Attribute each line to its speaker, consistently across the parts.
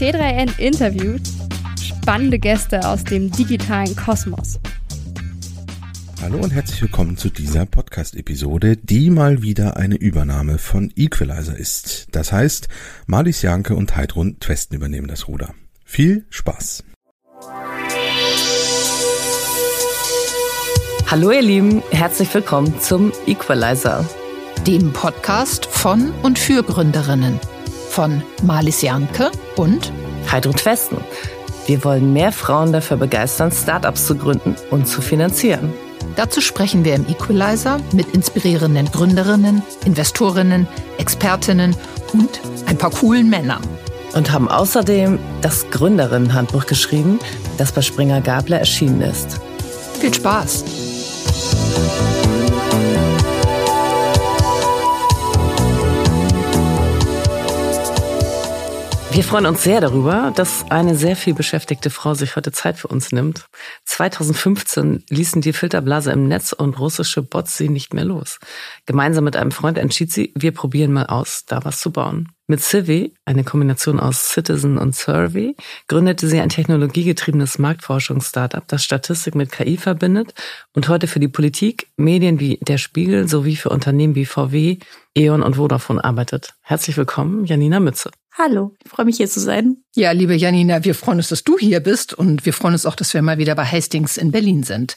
Speaker 1: T3N interviewt spannende Gäste aus dem digitalen Kosmos.
Speaker 2: Hallo und herzlich willkommen zu dieser Podcast-Episode, die mal wieder eine Übernahme von Equalizer ist. Das heißt, Marlies Janke und Heidrun Twesten übernehmen das Ruder. Viel Spaß!
Speaker 3: Hallo ihr Lieben, herzlich willkommen zum Equalizer.
Speaker 4: Dem Podcast von und für Gründerinnen von Marlies Janke und
Speaker 3: Heidrun Twesten. Wir wollen mehr Frauen dafür begeistern, Startups zu gründen und zu finanzieren.
Speaker 4: Dazu sprechen wir im Equalizer mit inspirierenden Gründerinnen, Investorinnen, Expertinnen und ein paar coolen Männern.
Speaker 3: Und haben außerdem das Gründerinnenhandbuch geschrieben, das bei Springer Gabler erschienen ist.
Speaker 4: Viel Spaß!
Speaker 3: Wir freuen uns sehr darüber, dass eine sehr viel beschäftigte Frau sich heute Zeit für uns nimmt. 2015 ließen die Filterblase im Netz und russische Bots sie nicht mehr los. Gemeinsam mit einem Freund entschied sie, wir probieren mal aus, da was zu bauen. Mit Civi, eine Kombination aus Citizen und Survey, gründete sie ein technologiegetriebenes Marktforschungs-Startup, das Statistik mit KI verbindet und heute für die Politik, Medien wie Der Spiegel sowie für Unternehmen wie VW, E.ON und Vodafone arbeitet. Herzlich willkommen, Janina Mütze.
Speaker 5: Hallo, ich freue mich hier zu sein.
Speaker 4: Ja, liebe Janina, wir freuen uns, dass du hier bist und wir freuen uns auch, dass wir mal wieder bei Hastings in Berlin sind.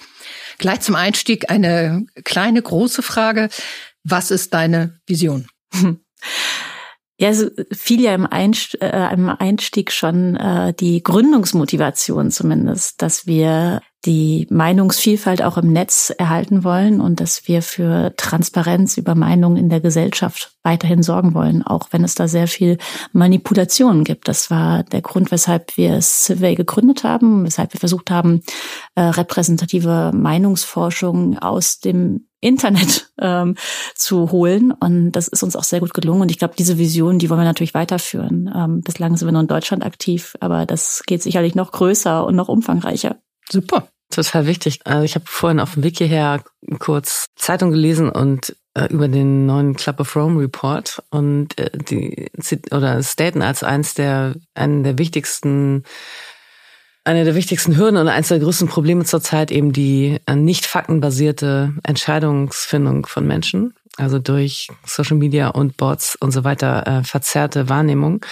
Speaker 4: Gleich zum Einstieg eine kleine, große Frage. Was ist deine Vision?
Speaker 5: Ja, es fiel ja im, Einstieg, äh, im Einstieg schon äh, die Gründungsmotivation zumindest, dass wir die Meinungsvielfalt auch im Netz erhalten wollen und dass wir für Transparenz über Meinungen in der Gesellschaft weiterhin sorgen wollen, auch wenn es da sehr viel Manipulation gibt. Das war der Grund, weshalb wir Survey gegründet haben, weshalb wir versucht haben, äh, repräsentative Meinungsforschung aus dem Internet ähm, zu holen. Und das ist uns auch sehr gut gelungen. Und ich glaube, diese Vision, die wollen wir natürlich weiterführen. Ähm, bislang sind wir nur in Deutschland aktiv, aber das geht sicherlich noch größer und noch umfangreicher.
Speaker 3: Super. Total wichtig. Also ich habe vorhin auf dem Weg hierher kurz Zeitung gelesen und äh, über den neuen Club of Rome Report und äh, die oder staten als eins der einen der wichtigsten eine der wichtigsten Hürden und eines der größten Probleme zurzeit eben die äh, nicht faktenbasierte Entscheidungsfindung von Menschen, also durch Social Media und Bots und so weiter äh, verzerrte Wahrnehmung,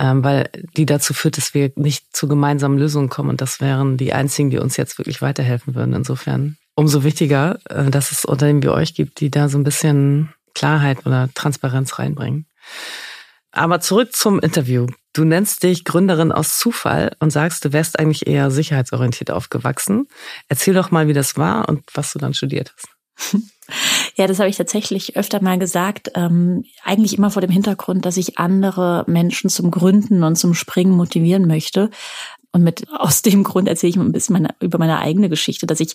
Speaker 3: ähm, weil die dazu führt, dass wir nicht zu gemeinsamen Lösungen kommen und das wären die einzigen, die uns jetzt wirklich weiterhelfen würden. Insofern umso wichtiger, äh, dass es Unternehmen wie euch gibt, die da so ein bisschen Klarheit oder Transparenz reinbringen. Aber zurück zum Interview. Du nennst dich Gründerin aus Zufall und sagst, du wärst eigentlich eher sicherheitsorientiert aufgewachsen. Erzähl doch mal, wie das war und was du dann studiert hast.
Speaker 5: Ja, das habe ich tatsächlich öfter mal gesagt. Ähm, eigentlich immer vor dem Hintergrund, dass ich andere Menschen zum Gründen und zum Springen motivieren möchte. Und mit aus dem Grund erzähle ich ein bisschen meine, über meine eigene Geschichte, dass ich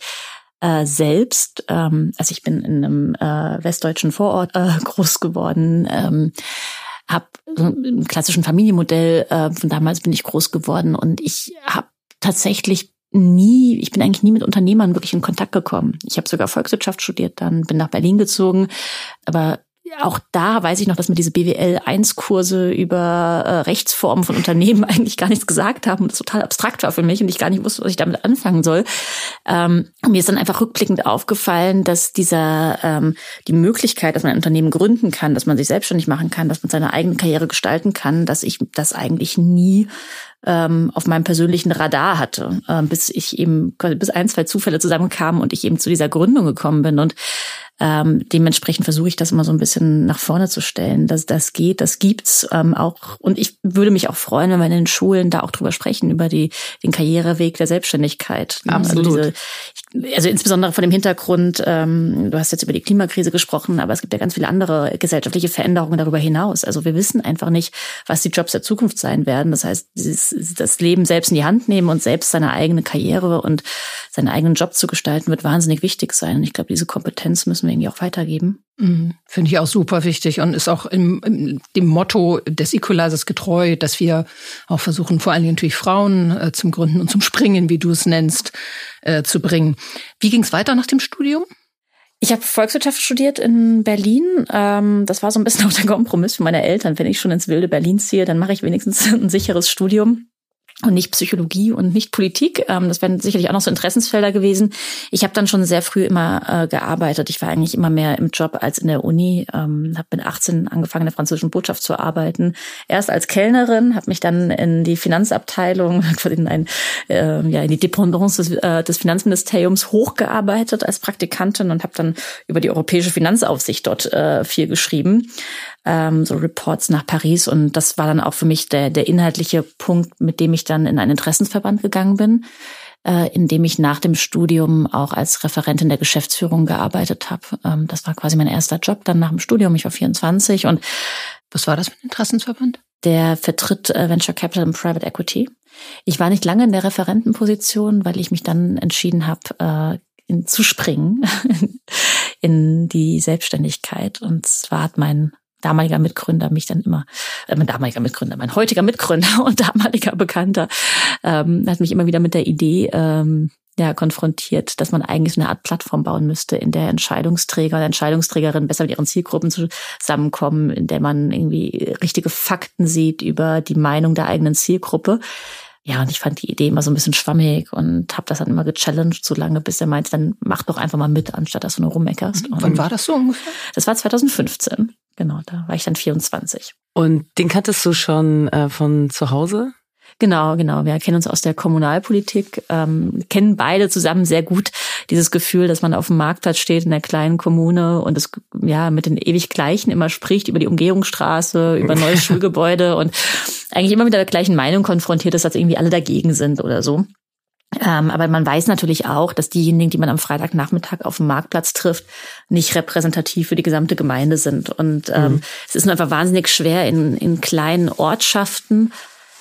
Speaker 5: äh, selbst, ähm, also ich bin in einem äh, westdeutschen Vorort äh, groß geworden, ähm, habe so im klassischen Familienmodell äh, von damals bin ich groß geworden und ich habe tatsächlich nie, ich bin eigentlich nie mit Unternehmern wirklich in Kontakt gekommen. Ich habe sogar Volkswirtschaft studiert, dann bin nach Berlin gezogen, aber auch da weiß ich noch, dass mir diese BWL-1-Kurse über äh, Rechtsformen von Unternehmen eigentlich gar nichts gesagt haben und das total abstrakt war für mich und ich gar nicht wusste, was ich damit anfangen soll. Ähm, mir ist dann einfach rückblickend aufgefallen, dass dieser ähm, die Möglichkeit, dass man ein Unternehmen gründen kann, dass man sich selbstständig machen kann, dass man seine eigene Karriere gestalten kann, dass ich das eigentlich nie ähm, auf meinem persönlichen Radar hatte, äh, bis ich eben bis ein, zwei Zufälle zusammenkamen und ich eben zu dieser Gründung gekommen bin und ähm, dementsprechend versuche ich das immer so ein bisschen nach vorne zu stellen, dass das geht, das gibt's ähm, auch. Und ich würde mich auch freuen, wenn wir in den Schulen da auch drüber sprechen, über die, den Karriereweg der Selbstständigkeit.
Speaker 3: Absolut.
Speaker 5: Also, diese, also insbesondere vor dem Hintergrund, ähm, du hast jetzt über die Klimakrise gesprochen, aber es gibt ja ganz viele andere gesellschaftliche Veränderungen darüber hinaus. Also wir wissen einfach nicht, was die Jobs der Zukunft sein werden. Das heißt, dieses, das Leben selbst in die Hand nehmen und selbst seine eigene Karriere und seinen eigenen Job zu gestalten, wird wahnsinnig wichtig sein. Und ich glaube, diese Kompetenz müssen wir irgendwie auch weitergeben.
Speaker 4: Mhm. Finde ich auch super wichtig und ist auch im, im, dem Motto des Equalizers getreu, dass wir auch versuchen, vor allen Dingen natürlich Frauen äh, zum Gründen und zum Springen, wie du es nennst, äh, zu bringen. Wie ging es weiter nach dem Studium?
Speaker 5: Ich habe Volkswirtschaft studiert in Berlin. Ähm, das war so ein bisschen auch der Kompromiss für meine Eltern. Wenn ich schon ins wilde Berlin ziehe, dann mache ich wenigstens ein sicheres Studium und nicht Psychologie und nicht Politik. Ähm, das wären sicherlich auch noch so Interessensfelder gewesen. Ich habe dann schon sehr früh immer äh, gearbeitet. Ich war eigentlich immer mehr im Job als in der Uni. Ähm, habe mit 18 angefangen, in der französischen Botschaft zu arbeiten. Erst als Kellnerin, habe mich dann in die Finanzabteilung, in, ein, äh, ja, in die Dependance des, äh, des Finanzministeriums hochgearbeitet als Praktikantin und habe dann über die europäische Finanzaufsicht dort äh, viel geschrieben ähm, so Reports nach Paris. Und das war dann auch für mich der, der inhaltliche Punkt, mit dem ich dann in einen Interessensverband gegangen bin, äh, in dem ich nach dem Studium auch als Referentin der Geschäftsführung gearbeitet habe. Ähm, das war quasi mein erster Job dann nach dem Studium. Ich war 24 und
Speaker 4: was war das für ein Interessensverband?
Speaker 5: Der vertritt äh, Venture Capital und Private Equity. Ich war nicht lange in der Referentenposition, weil ich mich dann entschieden habe, äh, in, zu springen in die Selbstständigkeit. Und zwar hat mein damaliger Mitgründer mich dann immer, äh, mein damaliger Mitgründer, mein heutiger Mitgründer und damaliger Bekannter, ähm, hat mich immer wieder mit der Idee ähm, ja, konfrontiert, dass man eigentlich so eine Art Plattform bauen müsste, in der Entscheidungsträger und Entscheidungsträgerinnen besser mit ihren Zielgruppen zusammenkommen, in der man irgendwie richtige Fakten sieht über die Meinung der eigenen Zielgruppe. Ja, und ich fand die Idee immer so ein bisschen schwammig und habe das dann immer gechallenged, so lange, bis er meinte, dann mach doch einfach mal mit, anstatt dass du nur rummeckerst.
Speaker 4: Und Wann war das so ungefähr?
Speaker 5: Das war 2015. Genau, da war ich dann 24.
Speaker 3: Und den kanntest du schon äh, von zu Hause?
Speaker 5: Genau, genau. Wir kennen uns aus der Kommunalpolitik, ähm, kennen beide zusammen sehr gut dieses Gefühl, dass man auf dem Marktplatz steht in der kleinen Kommune und es ja mit den ewig Gleichen immer spricht über die Umgehungsstraße, über neue Schulgebäude und eigentlich immer mit der gleichen Meinung konfrontiert ist, dass irgendwie alle dagegen sind oder so. Ähm, aber man weiß natürlich auch, dass diejenigen, die man am Freitagnachmittag auf dem Marktplatz trifft, nicht repräsentativ für die gesamte Gemeinde sind. Und ähm, mhm. es ist nur einfach wahnsinnig schwer, in, in kleinen Ortschaften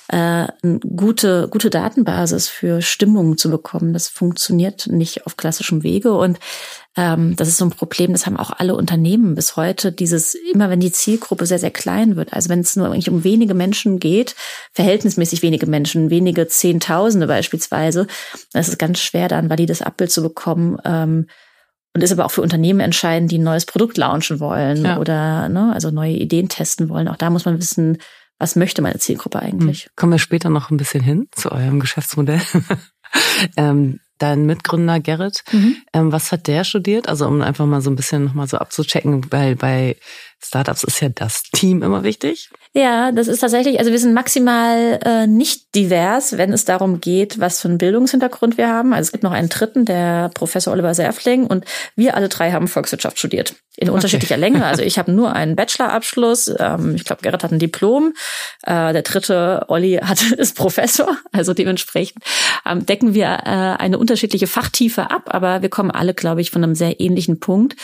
Speaker 5: äh, eine gute, gute Datenbasis für Stimmungen zu bekommen. Das funktioniert nicht auf klassischem Wege. Und ähm, das ist so ein Problem, das haben auch alle Unternehmen bis heute. Dieses, immer wenn die Zielgruppe sehr, sehr klein wird, also wenn es nur eigentlich um wenige Menschen geht, verhältnismäßig wenige Menschen, wenige Zehntausende beispielsweise, dann ist es ganz schwer, da ein valides Abbild zu bekommen. Ähm, und ist aber auch für Unternehmen entscheidend, die ein neues Produkt launchen wollen ja. oder ne, also neue Ideen testen wollen. Auch da muss man wissen, was möchte meine Zielgruppe eigentlich?
Speaker 3: Kommen wir später noch ein bisschen hin zu eurem Geschäftsmodell. ähm, dein Mitgründer Gerrit, mhm. ähm, was hat der studiert? Also um einfach mal so ein bisschen nochmal so abzuchecken, weil bei Startups ist ja das Team immer wichtig.
Speaker 5: Ja, das ist tatsächlich, also wir sind maximal äh, nicht divers, wenn es darum geht, was für einen Bildungshintergrund wir haben. Also es gibt noch einen dritten, der Professor Oliver Serfling und wir alle drei haben Volkswirtschaft studiert. In unterschiedlicher okay. Länge. Also ich habe nur einen Bachelorabschluss, ähm, ich glaube, Gerrit hat ein Diplom. Äh, der dritte, Olli, hat, ist Professor. Also dementsprechend ähm, decken wir äh, eine unterschiedliche Fachtiefe ab, aber wir kommen alle, glaube ich, von einem sehr ähnlichen Punkt.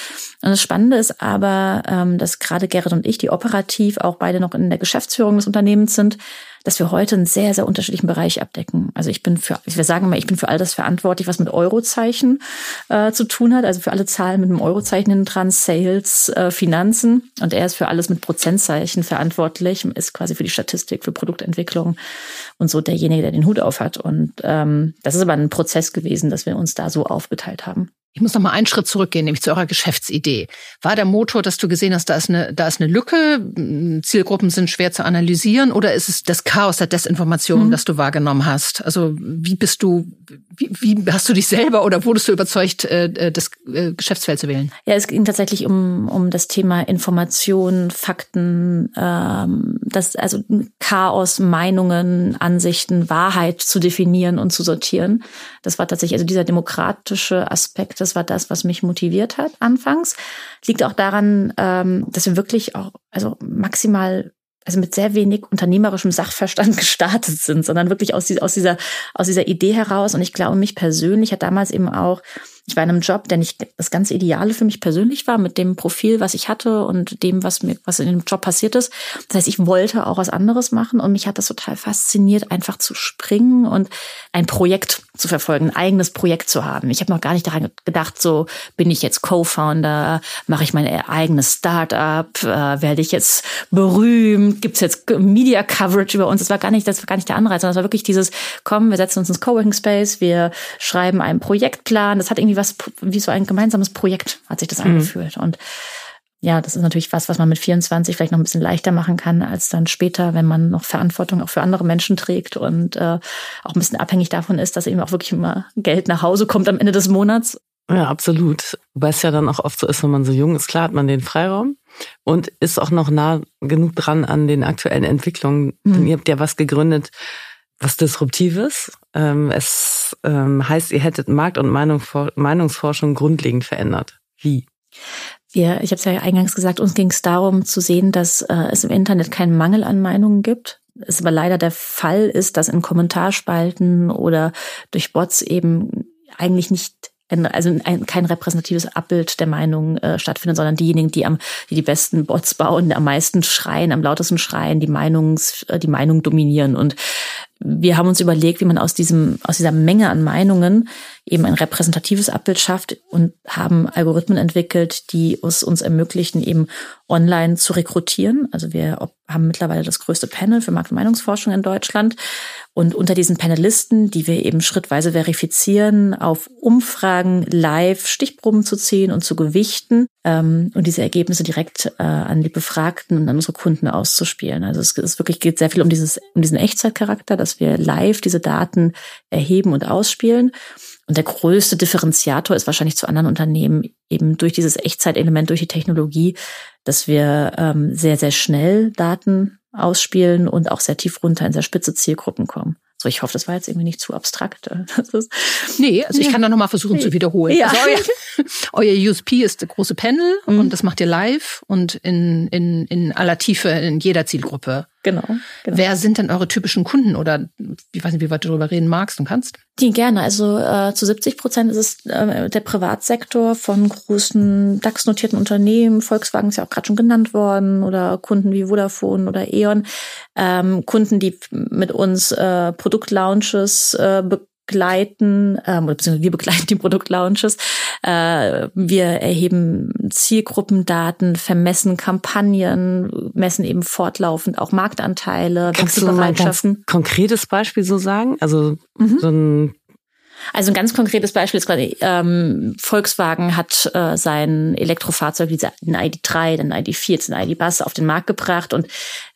Speaker 5: Und das Spannende ist aber, ähm, dass gerade Gerrit und ich, die operativ auch beide noch in der Geschäftsführung des Unternehmens sind, dass wir heute einen sehr, sehr unterschiedlichen Bereich abdecken. Also ich bin für, wir sagen immer, ich bin für all das verantwortlich, was mit Eurozeichen äh, zu tun hat, also für alle Zahlen mit einem Eurozeichen hinten dran, Sales, äh, Finanzen. Und er ist für alles mit Prozentzeichen verantwortlich, ist quasi für die Statistik, für Produktentwicklung und so derjenige, der den Hut auf hat. Und ähm, das ist aber ein Prozess gewesen, dass wir uns da so aufgeteilt haben.
Speaker 4: Ich muss noch mal einen Schritt zurückgehen, nämlich zu eurer Geschäftsidee. War der Motor, dass du gesehen hast, da ist eine, da ist eine Lücke, Zielgruppen sind schwer zu analysieren, oder ist es das Chaos der Desinformation, mhm. das du wahrgenommen hast? Also wie bist du, wie, wie hast du dich selber oder wurdest du überzeugt, äh, äh, das äh, Geschäftsfeld zu wählen?
Speaker 5: Ja, es ging tatsächlich um, um das Thema Information, Fakten, ähm, das also Chaos, Meinungen, Ansichten, Wahrheit zu definieren und zu sortieren. Das war tatsächlich also dieser demokratische Aspekt das war das, was mich motiviert hat anfangs. Liegt auch daran, ähm, dass wir wirklich auch, also maximal also mit sehr wenig unternehmerischem Sachverstand gestartet sind, sondern wirklich aus, aus, dieser, aus dieser Idee heraus. Und ich glaube, mich persönlich hat damals eben auch ich war in einem Job, der nicht das ganze Ideale für mich persönlich war, mit dem Profil, was ich hatte und dem, was mir, was in dem Job passiert ist. Das heißt, ich wollte auch was anderes machen und mich hat das total fasziniert, einfach zu springen und ein Projekt zu verfolgen, ein eigenes Projekt zu haben. Ich habe noch gar nicht daran gedacht, so bin ich jetzt Co-Founder, mache ich mein eigenes Startup, äh, werde ich jetzt berühmt, gibt's jetzt Media Coverage über uns. Das war gar nicht, das war gar nicht der Anreiz, sondern es war wirklich dieses, komm, wir setzen uns ins Coworking Space, wir schreiben einen Projektplan. Das hat irgendwie was, wie so ein gemeinsames Projekt hat sich das
Speaker 3: Mhm.
Speaker 5: angefühlt. Und ja, das ist natürlich was, was man mit 24 vielleicht noch ein bisschen leichter machen kann, als dann später, wenn man noch Verantwortung auch für andere Menschen trägt und äh, auch ein bisschen abhängig davon ist, dass eben auch wirklich immer Geld nach Hause kommt am Ende des Monats.
Speaker 3: Ja, absolut. Wobei es ja dann auch oft so ist, wenn man so jung ist, klar hat man den Freiraum und ist auch noch nah genug dran an den aktuellen Entwicklungen.
Speaker 5: Mhm.
Speaker 3: Denn ihr habt ja was gegründet, was Disruptives. Ähm, es ähm, heißt, ihr hättet Markt- und Meinungsfor Meinungsforschung grundlegend verändert. Wie?
Speaker 5: Wir, ich habe es ja eingangs gesagt, uns ging es darum zu sehen, dass äh, es im Internet keinen Mangel an Meinungen gibt. Es aber leider der Fall ist, dass in Kommentarspalten oder durch Bots eben eigentlich nicht ein- also ein, kein repräsentatives Abbild der Meinung äh, stattfindet, sondern diejenigen, die am die die besten Bots bauen, am meisten schreien, am lautesten schreien, die Meinungs äh, die Meinung dominieren und wir haben uns überlegt, wie man aus diesem aus dieser Menge an Meinungen eben ein repräsentatives Abbild schafft und haben Algorithmen entwickelt, die es uns ermöglichen, eben online zu rekrutieren. Also wir haben mittlerweile das größte Panel für Markt- und Meinungsforschung in Deutschland. Und unter diesen Panelisten, die wir eben schrittweise verifizieren, auf Umfragen live Stichproben zu ziehen und zu gewichten ähm, und diese Ergebnisse direkt äh, an die Befragten und an unsere Kunden auszuspielen. Also es ist wirklich geht sehr viel um dieses um diesen Echtzeitcharakter, dass wir live diese Daten erheben und ausspielen. Und der größte Differenziator ist wahrscheinlich zu anderen Unternehmen eben durch dieses Echtzeitelement, durch die Technologie, dass wir ähm, sehr, sehr schnell Daten ausspielen und auch sehr tief runter in sehr spitze Zielgruppen kommen. So, ich hoffe, das war jetzt irgendwie nicht zu abstrakt. Das ist,
Speaker 4: Nee, also ich kann da nochmal versuchen zu wiederholen.
Speaker 5: Ja.
Speaker 4: Also euer, euer USP ist der große Panel
Speaker 5: Mhm.
Speaker 4: und das macht ihr live und in, in, in aller Tiefe in jeder Zielgruppe.
Speaker 5: Genau. genau.
Speaker 4: Wer sind denn eure typischen Kunden oder ich weiß nicht, wie weit du darüber reden magst und kannst?
Speaker 5: Die gerne. Also äh, zu 70 Prozent ist es äh, der Privatsektor von großen DAX-notierten Unternehmen. Volkswagen ist ja auch gerade schon genannt worden oder Kunden wie Vodafone oder E.ON. Ähm, Kunden, die mit uns äh, Produktlaunches äh, begleiten, ähm, oder beziehungsweise wir begleiten die Produktlaunches. Äh, wir erheben Zielgruppendaten, vermessen Kampagnen, messen eben fortlaufend auch Marktanteile,
Speaker 3: Kannst du mal ein ganz
Speaker 5: Wechselbereitschaften.
Speaker 3: konkretes Beispiel so sagen? Also
Speaker 5: Mhm.
Speaker 3: so ein
Speaker 5: Also ein ganz konkretes Beispiel ist quasi, ähm, Volkswagen hat äh, sein Elektrofahrzeug, diese- den ID3, den ID4, den ID-Bus auf den Markt gebracht und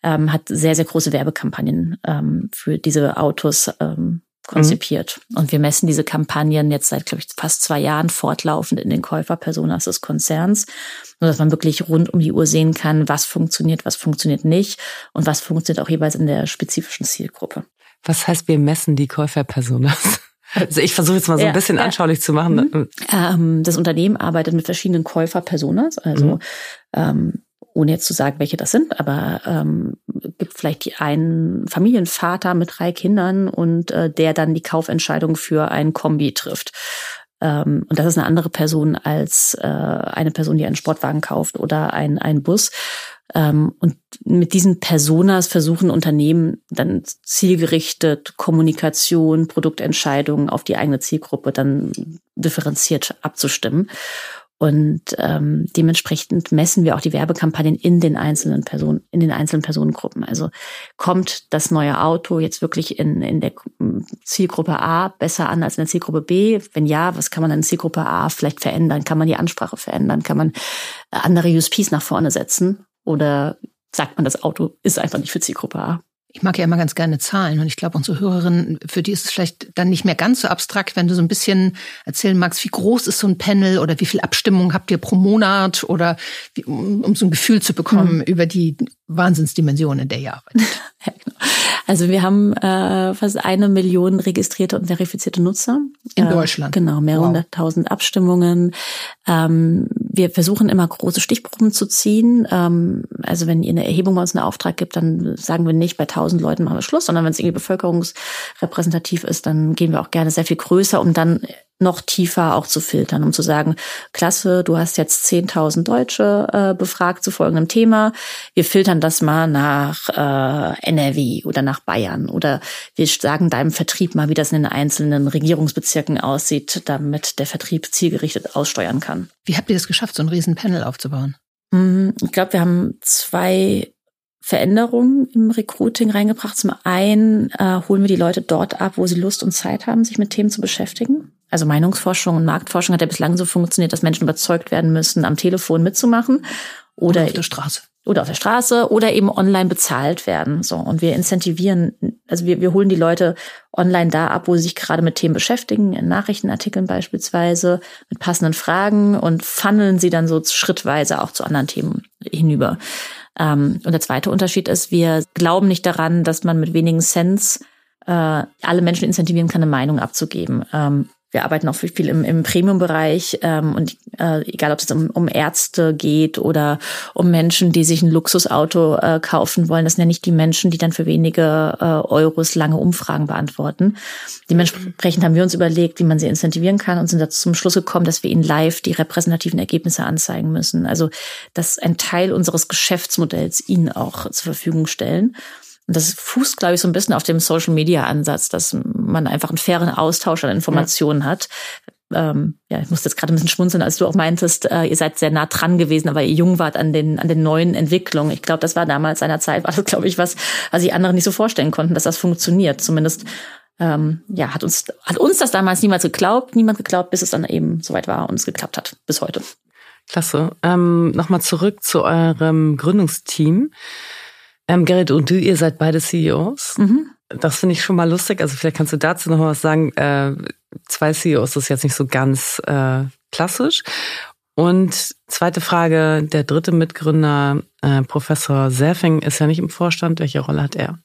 Speaker 5: ähm, hat sehr, sehr große Werbekampagnen ähm, für diese Autos ähm, konzipiert. Und wir messen diese Kampagnen jetzt seit, glaube ich, fast zwei Jahren fortlaufend in den Käuferpersonas des Konzerns, nur dass man wirklich rund um die Uhr sehen kann, was funktioniert, was funktioniert nicht und was funktioniert auch jeweils in der spezifischen Zielgruppe.
Speaker 3: Was heißt, wir messen die Käuferpersonas? Also ich versuche jetzt mal so ein
Speaker 5: Ja,
Speaker 3: bisschen
Speaker 5: ja.
Speaker 3: anschaulich zu machen.
Speaker 5: Ähm, das Unternehmen arbeitet mit verschiedenen Käufer-Personas, also
Speaker 3: Mhm.
Speaker 5: ähm, ohne jetzt zu sagen, welche das sind, aber ähm, gibt vielleicht die einen Familienvater mit drei Kindern und äh, der dann die Kaufentscheidung für ein Kombi trifft. Ähm, und das ist eine andere Person als äh, eine Person, die einen Sportwagen kauft oder ein, einen Bus. Ähm, und mit diesen Personas versuchen Unternehmen dann zielgerichtet Kommunikation, Produktentscheidungen auf die eigene Zielgruppe dann differenziert abzustimmen. Und ähm, dementsprechend messen wir auch die Werbekampagnen in den einzelnen Personen, in den einzelnen Personengruppen. Also kommt das neue Auto jetzt wirklich in, in der Zielgruppe A besser an als in der Zielgruppe B? Wenn ja, was kann man in Zielgruppe A vielleicht verändern? Kann man die Ansprache verändern? Kann man andere USPs nach vorne setzen? Oder sagt man, das Auto ist einfach nicht für Zielgruppe A?
Speaker 4: Ich mag ja immer ganz gerne Zahlen und ich glaube, unsere Hörerinnen, für die ist es vielleicht dann nicht mehr ganz so abstrakt, wenn du so ein bisschen erzählen magst, wie groß ist so ein Panel oder wie viel Abstimmung habt ihr pro Monat oder wie, um, um so ein Gefühl zu bekommen über die Wahnsinnsdimension, in der ihr arbeitet.
Speaker 5: Ja, genau. Also wir haben äh, fast eine Million registrierte und verifizierte Nutzer.
Speaker 4: In
Speaker 5: äh,
Speaker 4: Deutschland?
Speaker 5: Genau, mehrere
Speaker 4: Wow.
Speaker 5: hunderttausend Abstimmungen. Ähm, wir versuchen immer große Stichproben zu ziehen. Ähm, also wenn ihr eine Erhebung bei uns in Auftrag gibt, dann sagen wir nicht, bei tausend Leuten machen wir Schluss, sondern wenn es irgendwie bevölkerungsrepräsentativ ist, dann gehen wir auch gerne sehr viel größer, um dann noch tiefer auch zu filtern, um zu sagen, klasse, du hast jetzt 10.000 Deutsche äh, befragt zu folgendem Thema. Wir filtern das mal nach äh, NRW oder nach Bayern oder wir sagen deinem Vertrieb mal, wie das in den einzelnen Regierungsbezirken aussieht, damit der Vertrieb zielgerichtet aussteuern kann.
Speaker 4: Wie habt ihr das geschafft, so ein riesen Panel aufzubauen?
Speaker 5: Mm, Ich glaube, wir haben zwei Veränderungen im Recruiting reingebracht. Zum einen äh, holen wir die Leute dort ab, wo sie Lust und Zeit haben, sich mit Themen zu beschäftigen. Also Meinungsforschung und Marktforschung hat ja bislang so funktioniert, dass Menschen überzeugt werden müssen, am Telefon mitzumachen oder,
Speaker 4: oder auf der Straße
Speaker 5: oder auf der Straße oder eben online bezahlt werden. So und wir incentivieren, also wir, wir holen die Leute online da ab, wo sie sich gerade mit Themen beschäftigen, in Nachrichtenartikeln beispielsweise, mit passenden Fragen und funneln sie dann so schrittweise auch zu anderen Themen hinüber. Ähm, und der zweite Unterschied ist, wir glauben nicht daran, dass man mit wenigen Cents äh, alle Menschen incentivieren kann, eine Meinung abzugeben. Ähm, wir arbeiten auch viel im, im Premium-Bereich ähm, und äh, egal, ob es um, um Ärzte geht oder um Menschen, die sich ein Luxusauto äh, kaufen wollen, das sind ja nicht die Menschen, die dann für wenige äh, Euros lange Umfragen beantworten. Dementsprechend haben wir uns überlegt, wie man sie incentivieren kann und sind dazu zum Schluss gekommen, dass wir ihnen live die repräsentativen Ergebnisse anzeigen müssen. Also dass ein Teil unseres Geschäftsmodells ihnen auch zur Verfügung stellen. Und das fußt, glaube ich, so ein bisschen auf dem Social-Media-Ansatz, dass man einfach einen fairen Austausch an Informationen ja. hat. Ähm, ja, ich musste jetzt gerade ein bisschen schmunzeln, als du auch meintest, äh, ihr seid sehr nah dran gewesen, aber ihr jung wart an den, an den neuen Entwicklungen. Ich glaube, das war damals einer Zeit, war das, glaube ich, was, was sich andere nicht so vorstellen konnten, dass das funktioniert. Zumindest ähm, ja, hat uns, hat uns das damals niemals geglaubt, niemand geglaubt, bis es dann eben soweit war und es geklappt hat, bis heute.
Speaker 3: Klasse. Ähm, Nochmal zurück zu eurem Gründungsteam. Ähm, Gerrit und du, ihr seid beide CEOs. Mhm. Das finde ich schon mal lustig. Also vielleicht kannst du dazu noch was sagen. Äh, zwei CEOs ist jetzt nicht so ganz äh, klassisch. Und zweite Frage, der dritte Mitgründer, äh, Professor Serfing, ist ja nicht im Vorstand. Welche Rolle hat er?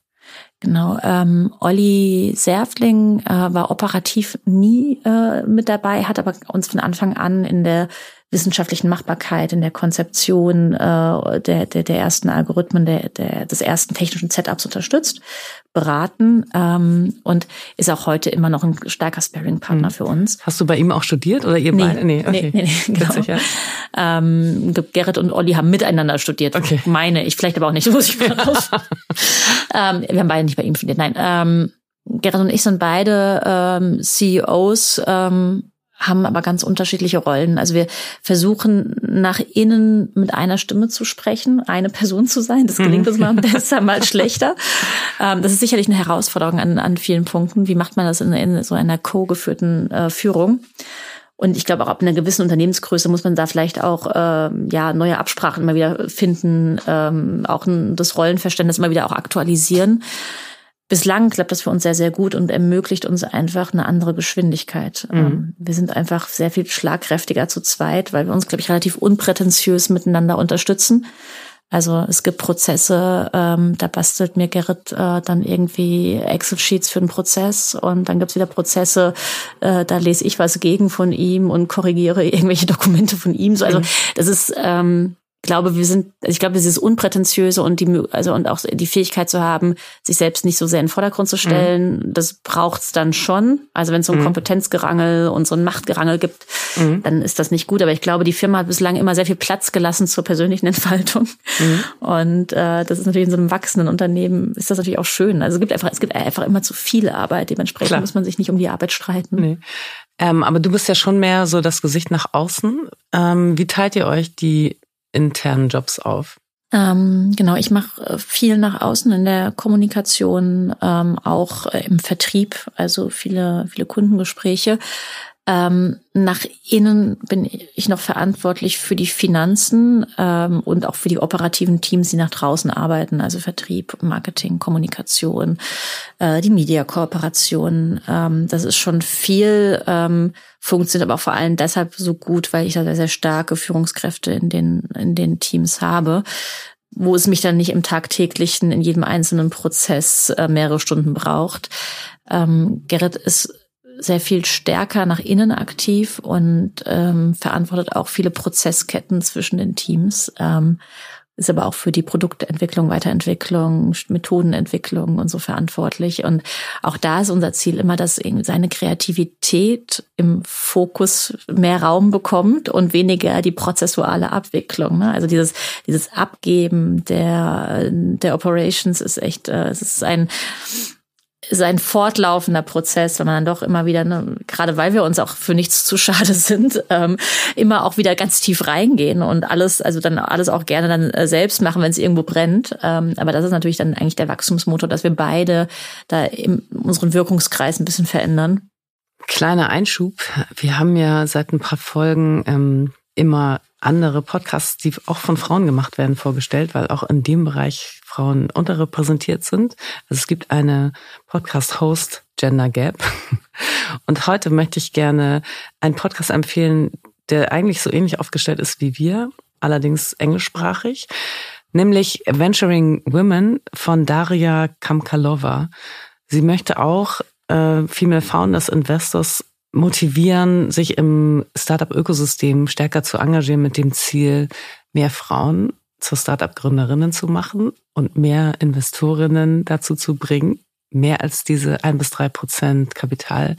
Speaker 5: Genau, ähm, Olli Serfling äh, war operativ nie äh, mit dabei, hat aber uns von Anfang an in der wissenschaftlichen Machbarkeit, in der Konzeption äh, der, der, der ersten Algorithmen, der, der, des ersten technischen Setups unterstützt, beraten ähm, und ist auch heute immer noch ein starker Sparring-Partner mhm. für uns.
Speaker 3: Hast du bei ihm auch studiert oder ihr
Speaker 5: nee,
Speaker 3: beide?
Speaker 5: Nee, okay. nee, nee, nee genau. Witzig, ja. ähm, Gerrit und Olli haben miteinander studiert. Okay. Meine ich, vielleicht aber auch nicht, muss ich mal raus. ähm, wir haben beide nicht bei ihm studiert, nein. Ähm, Gerrit und ich sind beide ähm, CEOs ähm, haben aber ganz unterschiedliche Rollen. Also wir versuchen nach innen mit einer Stimme zu sprechen, eine Person zu sein. Das gelingt uns mal besser, mal schlechter. Ähm, das ist sicherlich eine Herausforderung an, an vielen Punkten. Wie macht man das in, in so einer co-geführten äh, Führung? Und ich glaube, auch ab einer gewissen Unternehmensgröße muss man da vielleicht auch äh, ja neue Absprachen immer wieder finden, ähm, auch ein, das Rollenverständnis immer wieder auch aktualisieren bislang klappt das für uns sehr, sehr gut und ermöglicht uns einfach eine andere Geschwindigkeit. Mhm. Ähm, wir sind einfach sehr viel schlagkräftiger zu zweit, weil wir uns, glaube ich, relativ unprätentiös miteinander unterstützen. Also es gibt Prozesse, ähm, da bastelt mir Gerrit äh, dann irgendwie Excel-Sheets für den Prozess und dann gibt's wieder Prozesse, äh, da lese ich was gegen von ihm und korrigiere irgendwelche Dokumente von ihm. So, also mhm. das ist ähm, glaube, wir sind, also ich glaube, dieses Unprätentiöse und die, also und auch die Fähigkeit zu haben, sich selbst nicht so sehr in den Vordergrund zu stellen, mhm. das braucht's dann schon. Also wenn es so ein mhm. Kompetenzgerangel und so ein Machtgerangel gibt, mhm. dann ist das nicht gut. Aber ich glaube, die Firma hat bislang immer sehr viel Platz gelassen zur persönlichen Entfaltung. Mhm. Und äh, das ist natürlich in so einem wachsenden Unternehmen ist das natürlich auch schön. Also es gibt einfach, es gibt einfach immer zu viel Arbeit. Dementsprechend Klar. muss man sich nicht um die Arbeit streiten. Nee.
Speaker 3: Ähm, aber du bist ja schon mehr so das Gesicht nach außen. Ähm, wie teilt ihr euch die internen Jobs auf?
Speaker 5: Ähm, genau, ich mache äh, viel nach außen in der Kommunikation, ähm, auch äh, im Vertrieb, also viele, viele Kundengespräche. Ähm, nach innen bin ich noch verantwortlich für die Finanzen ähm, und auch für die operativen Teams, die nach draußen arbeiten, also Vertrieb, Marketing, Kommunikation, äh, die Mediakooperation. Ähm, das ist schon viel, ähm, funktioniert aber vor allem deshalb so gut, weil ich da sehr, sehr starke Führungskräfte in den, in den Teams habe wo es mich dann nicht im tagtäglichen, in jedem einzelnen Prozess äh, mehrere Stunden braucht. Ähm, Gerrit ist sehr viel stärker nach innen aktiv und ähm, verantwortet auch viele Prozessketten zwischen den Teams. Ähm, ist aber auch für die Produktentwicklung, Weiterentwicklung, Methodenentwicklung und so verantwortlich. Und auch da ist unser Ziel immer, dass seine Kreativität im Fokus mehr Raum bekommt und weniger die prozessuale Abwicklung. Ne? Also dieses, dieses Abgeben der, der Operations ist echt, äh, es ist ein, ist ein fortlaufender Prozess, wenn man dann doch immer wieder, ne, gerade weil wir uns auch für nichts zu schade sind, ähm, immer auch wieder ganz tief reingehen und alles, also dann alles auch gerne dann äh, selbst machen, wenn es irgendwo brennt. Ähm, aber das ist natürlich dann eigentlich der Wachstumsmotor, dass wir beide da im, unseren Wirkungskreis ein bisschen verändern.
Speaker 3: Kleiner Einschub. Wir haben ja seit ein paar Folgen ähm, immer andere Podcasts, die auch von Frauen gemacht werden, vorgestellt, weil auch in dem Bereich Frauen unterrepräsentiert sind. Also es gibt eine Podcast-Host Gender Gap. Und heute möchte ich gerne einen Podcast empfehlen, der eigentlich so ähnlich aufgestellt ist wie wir, allerdings englischsprachig, nämlich Venturing Women von Daria Kamkalova. Sie möchte auch äh, Female Founders Investors motivieren, sich im Startup-Ökosystem stärker zu engagieren mit dem Ziel, mehr Frauen zur Startup-Gründerinnen zu machen und mehr Investorinnen dazu zu bringen, mehr als diese ein bis drei Prozent Kapital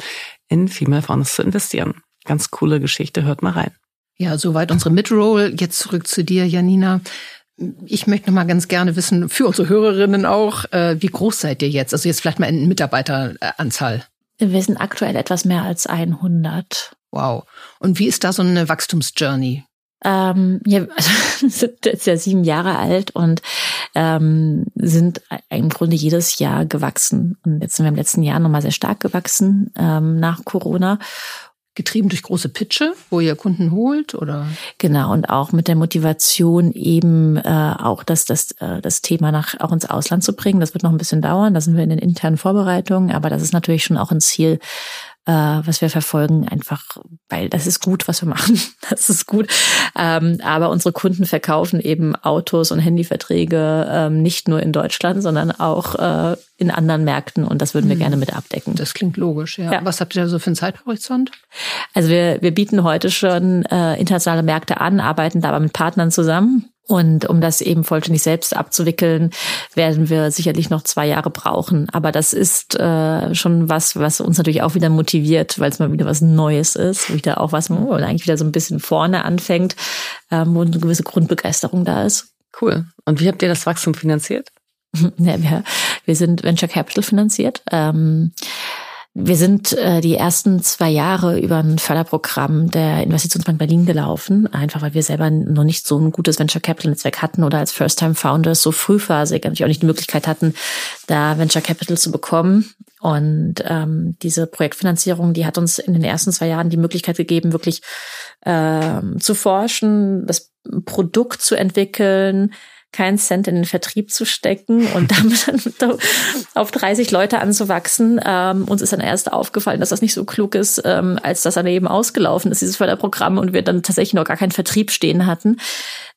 Speaker 3: in Female Founders zu investieren. Ganz coole Geschichte, hört mal rein.
Speaker 4: Ja, soweit unsere Midroll. Jetzt zurück zu dir, Janina. Ich möchte noch mal ganz gerne wissen, für unsere Hörerinnen auch, äh, wie groß seid ihr jetzt? Also jetzt vielleicht mal in Mitarbeiteranzahl.
Speaker 5: Wir sind aktuell etwas mehr als 100.
Speaker 4: Wow. Und wie ist da so eine Wachstumsjourney?
Speaker 5: Ähm, ja, also sind jetzt ja sieben Jahre alt und ähm, sind im Grunde jedes Jahr gewachsen. Und jetzt sind wir im letzten Jahr nochmal sehr stark gewachsen ähm, nach Corona
Speaker 4: getrieben durch große Pitche, wo ihr Kunden holt oder?
Speaker 5: Genau und auch mit der Motivation eben äh, auch das das äh, das Thema nach auch ins Ausland zu bringen. Das wird noch ein bisschen dauern. Da sind wir in den internen Vorbereitungen, aber das ist natürlich schon auch ein Ziel, äh, was wir verfolgen, einfach weil das ist gut, was wir machen. Das ist gut. Ähm, aber unsere Kunden verkaufen eben Autos und Handyverträge ähm, nicht nur in Deutschland, sondern auch äh, in anderen Märkten und das würden wir mhm. gerne mit abdecken.
Speaker 4: Das klingt logisch, ja. ja. Was habt ihr da so für einen Zeithorizont?
Speaker 5: Also wir, wir bieten heute schon äh, internationale Märkte an, arbeiten da aber mit Partnern zusammen und um das eben vollständig selbst abzuwickeln, werden wir sicherlich noch zwei Jahre brauchen. Aber das ist äh, schon was, was uns natürlich auch wieder motiviert, weil es mal wieder was Neues ist, wieder auch was, wo eigentlich wieder so ein bisschen vorne anfängt, ähm, wo eine gewisse Grundbegeisterung da ist.
Speaker 3: Cool. Und wie habt ihr das Wachstum finanziert?
Speaker 5: ja, wir, wir sind Venture Capital finanziert. Ähm, wir sind äh, die ersten zwei Jahre über ein Förderprogramm der Investitionsbank Berlin gelaufen, einfach weil wir selber noch nicht so ein gutes Venture Capital Netzwerk hatten oder als First-Time Founders so frühphasig natürlich auch nicht die Möglichkeit hatten, da Venture Capital zu bekommen. Und ähm, diese Projektfinanzierung, die hat uns in den ersten zwei Jahren die Möglichkeit gegeben, wirklich ähm, zu forschen, das Produkt zu entwickeln, keinen Cent in den Vertrieb zu stecken und damit dann auf 30 Leute anzuwachsen. Ähm, uns ist dann erst aufgefallen, dass das nicht so klug ist, ähm, als das dann eben ausgelaufen ist, dieses Förderprogramm, und wir dann tatsächlich noch gar keinen Vertrieb stehen hatten.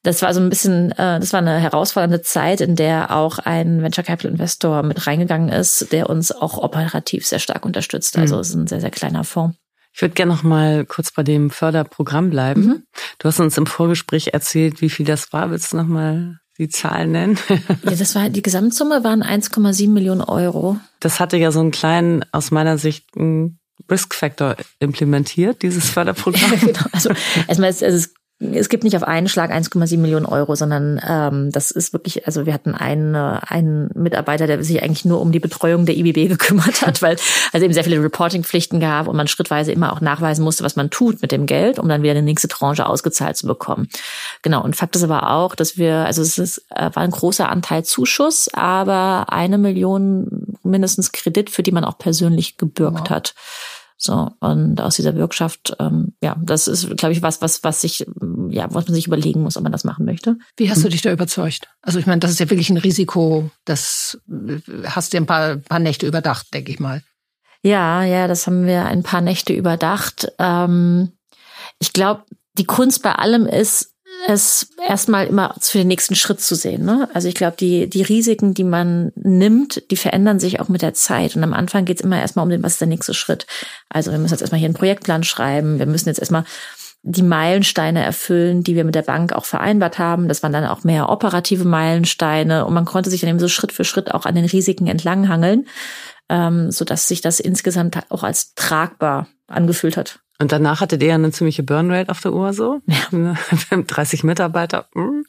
Speaker 5: Das war so ein bisschen, äh, das war eine herausfordernde Zeit, in der auch ein Venture Capital Investor mit reingegangen ist, der uns auch operativ sehr stark unterstützt. Also mhm. es ist ein sehr, sehr kleiner Fonds.
Speaker 3: Ich würde gerne noch mal kurz bei dem Förderprogramm bleiben. Mhm. Du hast uns im Vorgespräch erzählt, wie viel das war. Willst du noch mal die Zahlen nennen?
Speaker 5: ja, das war die Gesamtsumme waren 1,7 Millionen Euro.
Speaker 3: Das hatte ja so einen kleinen, aus meiner Sicht, einen Risk Factor implementiert, dieses Förderprogramm. Ja, genau.
Speaker 5: Also erstmal ist, also es es gibt nicht auf einen Schlag 1,7 Millionen Euro, sondern ähm, das ist wirklich, also wir hatten einen, einen Mitarbeiter, der sich eigentlich nur um die Betreuung der IBB gekümmert hat, weil also eben sehr viele Reporting-Pflichten gab und man schrittweise immer auch nachweisen musste, was man tut mit dem Geld, um dann wieder eine nächste Tranche ausgezahlt zu bekommen. Genau, und Fakt ist aber auch, dass wir, also es ist, äh, war ein großer Anteil Zuschuss, aber eine Million mindestens Kredit, für die man auch persönlich gebürgt wow. hat. So, und aus dieser Bürgschaft, ähm, ja, das ist, glaube ich, was, was, was sich, ja, was man sich überlegen muss, ob man das machen möchte.
Speaker 4: Wie hast du dich da überzeugt? Also ich meine, das ist ja wirklich ein Risiko, das äh, hast du ein paar, paar Nächte überdacht, denke ich mal.
Speaker 5: Ja, ja, das haben wir ein paar Nächte überdacht. Ähm, ich glaube, die Kunst bei allem ist, es erstmal immer für den nächsten Schritt zu sehen. Ne? Also ich glaube, die, die Risiken, die man nimmt, die verändern sich auch mit der Zeit. Und am Anfang geht es immer erstmal um den, was ist der nächste Schritt. Also wir müssen jetzt erstmal hier einen Projektplan schreiben, wir müssen jetzt erstmal die Meilensteine erfüllen, die wir mit der Bank auch vereinbart haben. Das waren dann auch mehr operative Meilensteine und man konnte sich dann eben so Schritt für Schritt auch an den Risiken entlanghangeln, ähm, so dass sich das insgesamt auch als tragbar angefühlt hat.
Speaker 3: Und danach hattet ihr eine ziemliche Burnrate auf der Uhr so. Ja. 30 Mitarbeiter. Hm.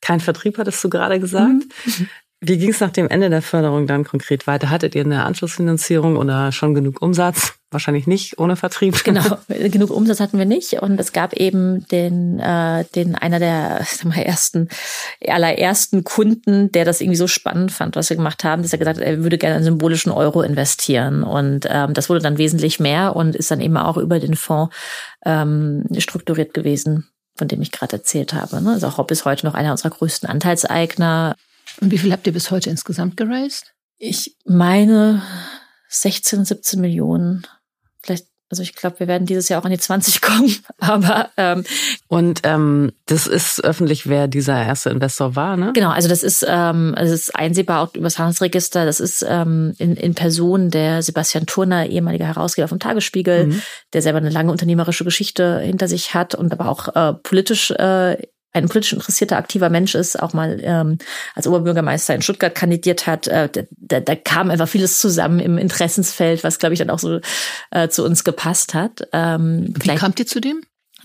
Speaker 3: Kein Vertrieb, hattest du gerade gesagt. Mhm. Wie ging es nach dem Ende der Förderung dann konkret weiter? Hattet ihr eine Anschlussfinanzierung oder schon genug Umsatz? Wahrscheinlich nicht ohne Vertrieb.
Speaker 5: Genau, genug Umsatz hatten wir nicht und es gab eben den, äh, den einer der mal, ersten, allerersten Kunden, der das irgendwie so spannend fand, was wir gemacht haben, dass er gesagt hat, er würde gerne einen symbolischen Euro investieren und ähm, das wurde dann wesentlich mehr und ist dann eben auch über den Fonds ähm, strukturiert gewesen von dem ich gerade erzählt habe. Ne? Also Hopp ist heute noch einer unserer größten Anteilseigner.
Speaker 4: Und wie viel habt ihr bis heute insgesamt geraced?
Speaker 5: Ich meine 16, 17 Millionen. Vielleicht also ich glaube, wir werden dieses Jahr auch an die 20 kommen. Aber ähm,
Speaker 3: und ähm, das ist öffentlich, wer dieser erste Investor war, ne?
Speaker 5: Genau, also das ist ähm, es ist einsehbar auch über das Handelsregister. Das ist ähm, in, in Person der Sebastian Turner, ehemaliger Herausgeber vom Tagesspiegel, mhm. der selber eine lange unternehmerische Geschichte hinter sich hat und aber auch äh, politisch äh, ein politisch interessierter, aktiver Mensch ist, auch mal ähm, als Oberbürgermeister in Stuttgart kandidiert hat, äh, da, da kam einfach vieles zusammen im Interessensfeld, was, glaube ich, dann auch so äh, zu uns gepasst hat.
Speaker 4: Ähm, Wie kamt ihr zu dem?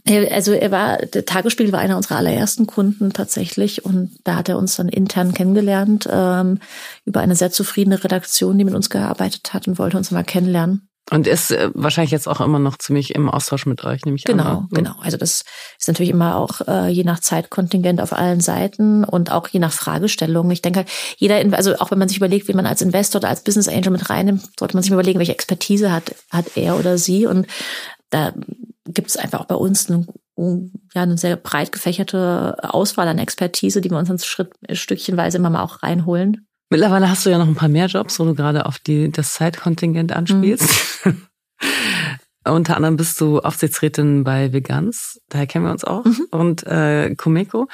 Speaker 5: Also er war, der Tagesspiegel war einer unserer allerersten Kunden tatsächlich und da hat er uns dann intern kennengelernt ähm, über eine sehr zufriedene Redaktion, die mit uns gearbeitet hat und wollte uns mal kennenlernen.
Speaker 3: Und ist äh, wahrscheinlich jetzt auch immer noch ziemlich im Austausch mit euch, nämlich
Speaker 5: Genau, an, ne? genau. Also das ist natürlich immer auch äh, je nach Zeitkontingent auf allen Seiten und auch je nach Fragestellung. Ich denke, jeder, also auch wenn man sich überlegt, wie man als Investor oder als Business Angel mit reinnimmt, sollte man sich mal überlegen, welche Expertise hat, hat er oder sie. Und da gibt es einfach auch bei uns eine, ja, eine sehr breit gefächerte Auswahl an Expertise, die wir uns ein Schritt, stückchenweise immer mal auch reinholen.
Speaker 3: Mittlerweile hast du ja noch ein paar mehr Jobs, wo du gerade auf die, das Zeitkontingent anspielst. Mhm. Unter anderem bist du Aufsichtsrätin bei Vegans, daher kennen wir uns auch, mhm. und äh, Comeco.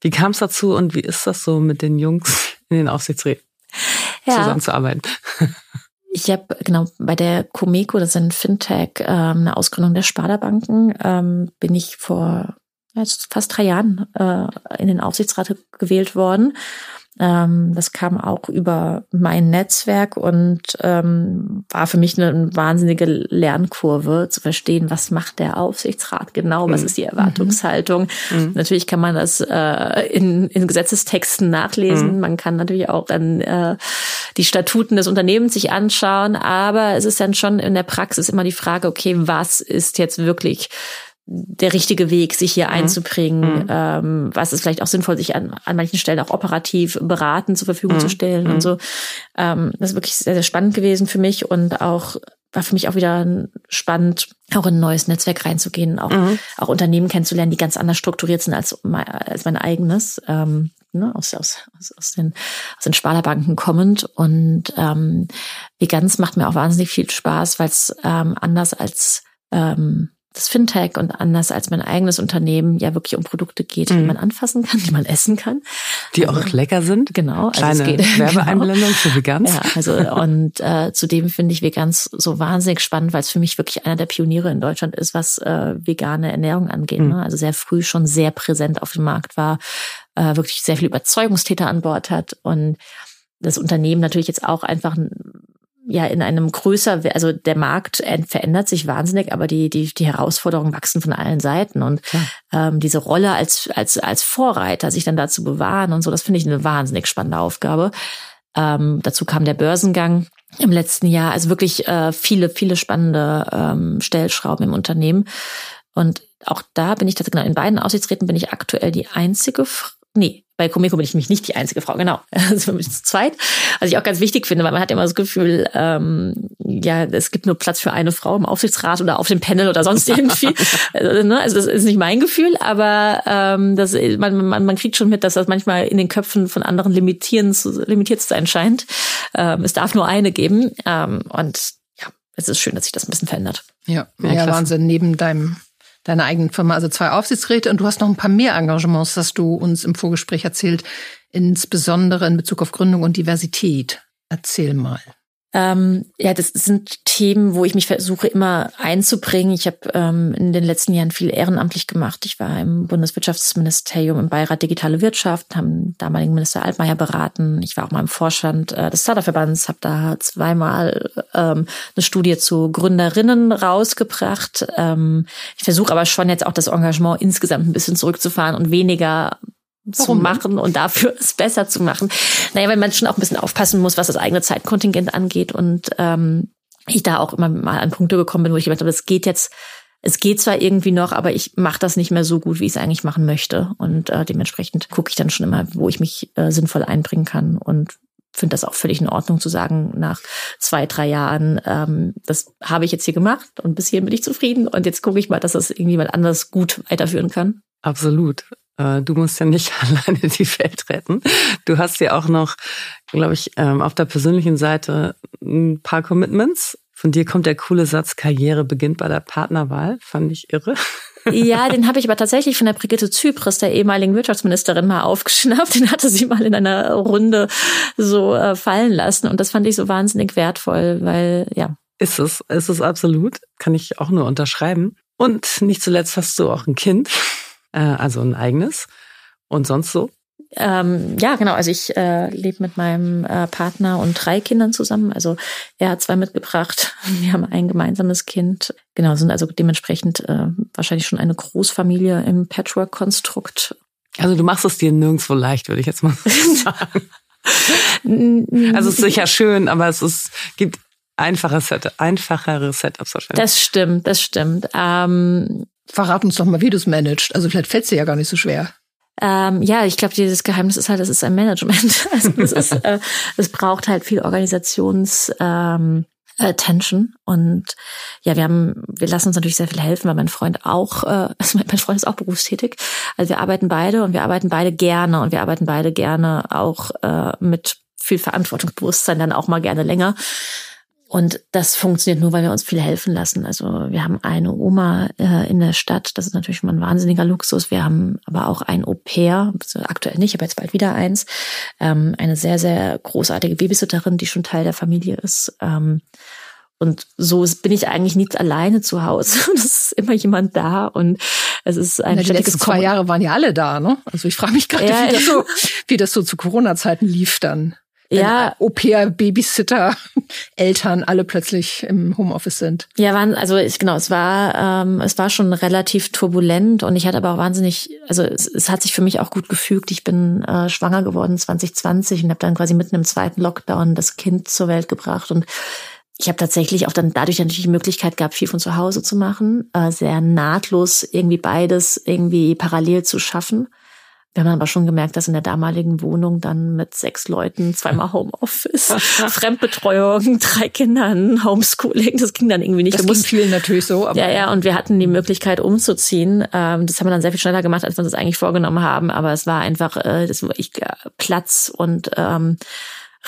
Speaker 3: Wie kam es dazu und wie ist das so mit den Jungs in den Aufsichtsräten ja. zusammenzuarbeiten?
Speaker 5: Ich habe genau bei der Comeco, das ist ein Fintech, ähm, eine Ausgründung der Sparda-Banken, ähm, bin ich vor jetzt fast drei Jahren äh, in den Aufsichtsrat gewählt worden ähm, das kam auch über mein Netzwerk und ähm, war für mich eine wahnsinnige Lernkurve zu verstehen, was macht der Aufsichtsrat genau, was mhm. ist die Erwartungshaltung. Mhm. Natürlich kann man das äh, in, in Gesetzestexten nachlesen, mhm. man kann natürlich auch dann äh, die Statuten des Unternehmens sich anschauen, aber es ist dann schon in der Praxis immer die Frage, okay, was ist jetzt wirklich der richtige Weg, sich hier mhm. einzubringen. Mhm. Ähm, was ist vielleicht auch sinnvoll, sich an, an manchen Stellen auch operativ beraten zur Verfügung mhm. zu stellen und mhm. so. Ähm, das ist wirklich sehr, sehr spannend gewesen für mich und auch war für mich auch wieder spannend, auch in ein neues Netzwerk reinzugehen, auch, mhm. auch Unternehmen kennenzulernen, die ganz anders strukturiert sind als mein, als mein eigenes, ähm, ne, aus, aus, aus, den, aus den Sparlerbanken kommend. Und ähm, Veganz macht mir auch wahnsinnig viel Spaß, weil es ähm, anders als ähm, das Fintech und anders als mein eigenes Unternehmen ja wirklich um Produkte geht, die mhm. man anfassen kann, die man essen kann.
Speaker 3: Die auch also, lecker sind.
Speaker 5: Genau.
Speaker 3: Also Kleine geht, Werbeeinblendung genau. für Vegans.
Speaker 5: Ja, also und äh, zudem finde ich Vegans so wahnsinnig spannend, weil es für mich wirklich einer der Pioniere in Deutschland ist, was äh, vegane Ernährung angeht. Mhm. Ne? Also sehr früh schon sehr präsent auf dem Markt war, äh, wirklich sehr viel Überzeugungstäter an Bord hat und das Unternehmen natürlich jetzt auch einfach ja in einem größer, also der Markt verändert sich wahnsinnig, aber die die die Herausforderungen wachsen von allen Seiten und ja. ähm, diese Rolle als als als Vorreiter sich dann dazu bewahren und so, das finde ich eine wahnsinnig spannende Aufgabe. Ähm, dazu kam der Börsengang im letzten Jahr, also wirklich äh, viele viele spannende ähm, Stellschrauben im Unternehmen und auch da bin ich tatsächlich genau in beiden Aussichtsräten bin ich aktuell die einzige nee, bei Comeco bin ich nämlich nicht die einzige Frau, genau. Also bin ich zu zweit. Was ich auch ganz wichtig finde, weil man hat immer das Gefühl, ähm, ja, es gibt nur Platz für eine Frau im Aufsichtsrat oder auf dem Panel oder sonst irgendwie. also, ne? also das ist nicht mein Gefühl, aber ähm, das, man, man, man kriegt schon mit, dass das manchmal in den Köpfen von anderen limitieren, limitiert zu sein scheint. Ähm, es darf nur eine geben. Ähm, und ja, es ist schön, dass sich das ein bisschen verändert.
Speaker 4: Ja, ja, ja Wahnsinn. Neben deinem deiner eigenen Firma, also zwei Aufsichtsräte und du hast noch ein paar mehr Engagements, das du uns im Vorgespräch erzählt, insbesondere in Bezug auf Gründung und Diversität. Erzähl mal.
Speaker 5: Ähm, ja, das sind Themen, wo ich mich versuche immer einzubringen. Ich habe ähm, in den letzten Jahren viel ehrenamtlich gemacht. Ich war im Bundeswirtschaftsministerium im Beirat Digitale Wirtschaft, haben damaligen Minister Altmaier beraten. Ich war auch mal im Vorstand äh, des Startup-Verbands, habe da zweimal ähm, eine Studie zu Gründerinnen rausgebracht. Ähm, ich versuche aber schon jetzt auch das Engagement insgesamt ein bisschen zurückzufahren und weniger zu machen und dafür es besser zu machen. Naja, weil man schon auch ein bisschen aufpassen muss, was das eigene Zeitkontingent angeht und ähm, ich da auch immer mal an Punkte gekommen bin, wo ich gedacht habe, es geht jetzt, es geht zwar irgendwie noch, aber ich mache das nicht mehr so gut, wie ich es eigentlich machen möchte. Und äh, dementsprechend gucke ich dann schon immer, wo ich mich äh, sinnvoll einbringen kann und finde das auch völlig in Ordnung zu sagen, nach zwei, drei Jahren, ähm, das habe ich jetzt hier gemacht und bis hierhin bin ich zufrieden und jetzt gucke ich mal, dass das irgendjemand anders gut weiterführen kann.
Speaker 3: Absolut. Äh, du musst ja nicht alleine die Welt retten. Du hast ja auch noch, glaube ich, ähm, auf der persönlichen Seite ein paar Commitments. Von dir kommt der coole Satz, Karriere beginnt bei der Partnerwahl. Fand ich irre.
Speaker 5: Ja, den habe ich aber tatsächlich von der Brigitte Zypris, der ehemaligen Wirtschaftsministerin, mal aufgeschnappt. Den hatte sie mal in einer Runde so äh, fallen lassen. Und das fand ich so wahnsinnig wertvoll, weil, ja.
Speaker 3: Ist es, ist es absolut. Kann ich auch nur unterschreiben. Und nicht zuletzt hast du auch ein Kind, äh, also ein eigenes. Und sonst so?
Speaker 5: Ähm, ja, genau. Also ich äh, lebe mit meinem äh, Partner und drei Kindern zusammen. Also er hat zwei mitgebracht. Wir haben ein gemeinsames Kind. Genau, sind also dementsprechend äh, wahrscheinlich schon eine Großfamilie im Patchwork-Konstrukt.
Speaker 3: Also du machst es dir nirgendwo leicht, würde ich jetzt mal sagen. also es ist sicher schön, aber es ist, gibt einfache Set, einfachere Setups wahrscheinlich.
Speaker 5: Das stimmt, das stimmt. Ähm,
Speaker 4: Verrat uns doch mal, wie du es managst. Also vielleicht fällt es dir ja gar nicht so schwer.
Speaker 5: Ähm, ja, ich glaube, dieses Geheimnis ist halt, es ist ein Management. Also es, ist, äh, es braucht halt viel Organisations ähm, Attention und ja, wir haben, wir lassen uns natürlich sehr viel helfen, weil mein Freund auch, äh, also mein Freund ist auch berufstätig. Also wir arbeiten beide und wir arbeiten beide gerne und wir arbeiten beide gerne auch äh, mit viel Verantwortungsbewusstsein dann auch mal gerne länger. Und das funktioniert nur, weil wir uns viel helfen lassen. Also wir haben eine Oma äh, in der Stadt, das ist natürlich schon mal ein wahnsinniger Luxus. Wir haben aber auch ein Au-pair, aktuell nicht, aber jetzt bald wieder eins. Ähm, eine sehr, sehr großartige Babysitterin, die schon Teil der Familie ist. Ähm, und so bin ich eigentlich nicht alleine zu Hause. Es ist immer jemand da und es ist ein
Speaker 4: Die letzten zwei Jahre waren ja alle da, ne? Also ich frage mich gerade, ja, wie, das so, wie das so zu Corona-Zeiten lief dann ja. Au-pair, Babysitter, Eltern alle plötzlich im Homeoffice sind.
Speaker 5: Ja, waren, also ich, genau, es war, ähm, es war schon relativ turbulent und ich hatte aber auch wahnsinnig, also es, es hat sich für mich auch gut gefügt. Ich bin äh, schwanger geworden 2020 und habe dann quasi mitten im zweiten Lockdown das Kind zur Welt gebracht und ich habe tatsächlich auch dann dadurch natürlich die Möglichkeit gehabt, viel von zu Hause zu machen, äh, sehr nahtlos irgendwie beides irgendwie parallel zu schaffen. Wir haben aber schon gemerkt, dass in der damaligen Wohnung dann mit sechs Leuten zweimal Homeoffice, Fremdbetreuung, drei Kindern, Homeschooling, das ging dann irgendwie nicht.
Speaker 4: Das ging vielen natürlich so.
Speaker 5: Aber ja, ja, und wir hatten die Möglichkeit umzuziehen. Ähm, das haben wir dann sehr viel schneller gemacht, als wir uns das eigentlich vorgenommen haben. Aber es war einfach, äh, das ich, Platz und ähm,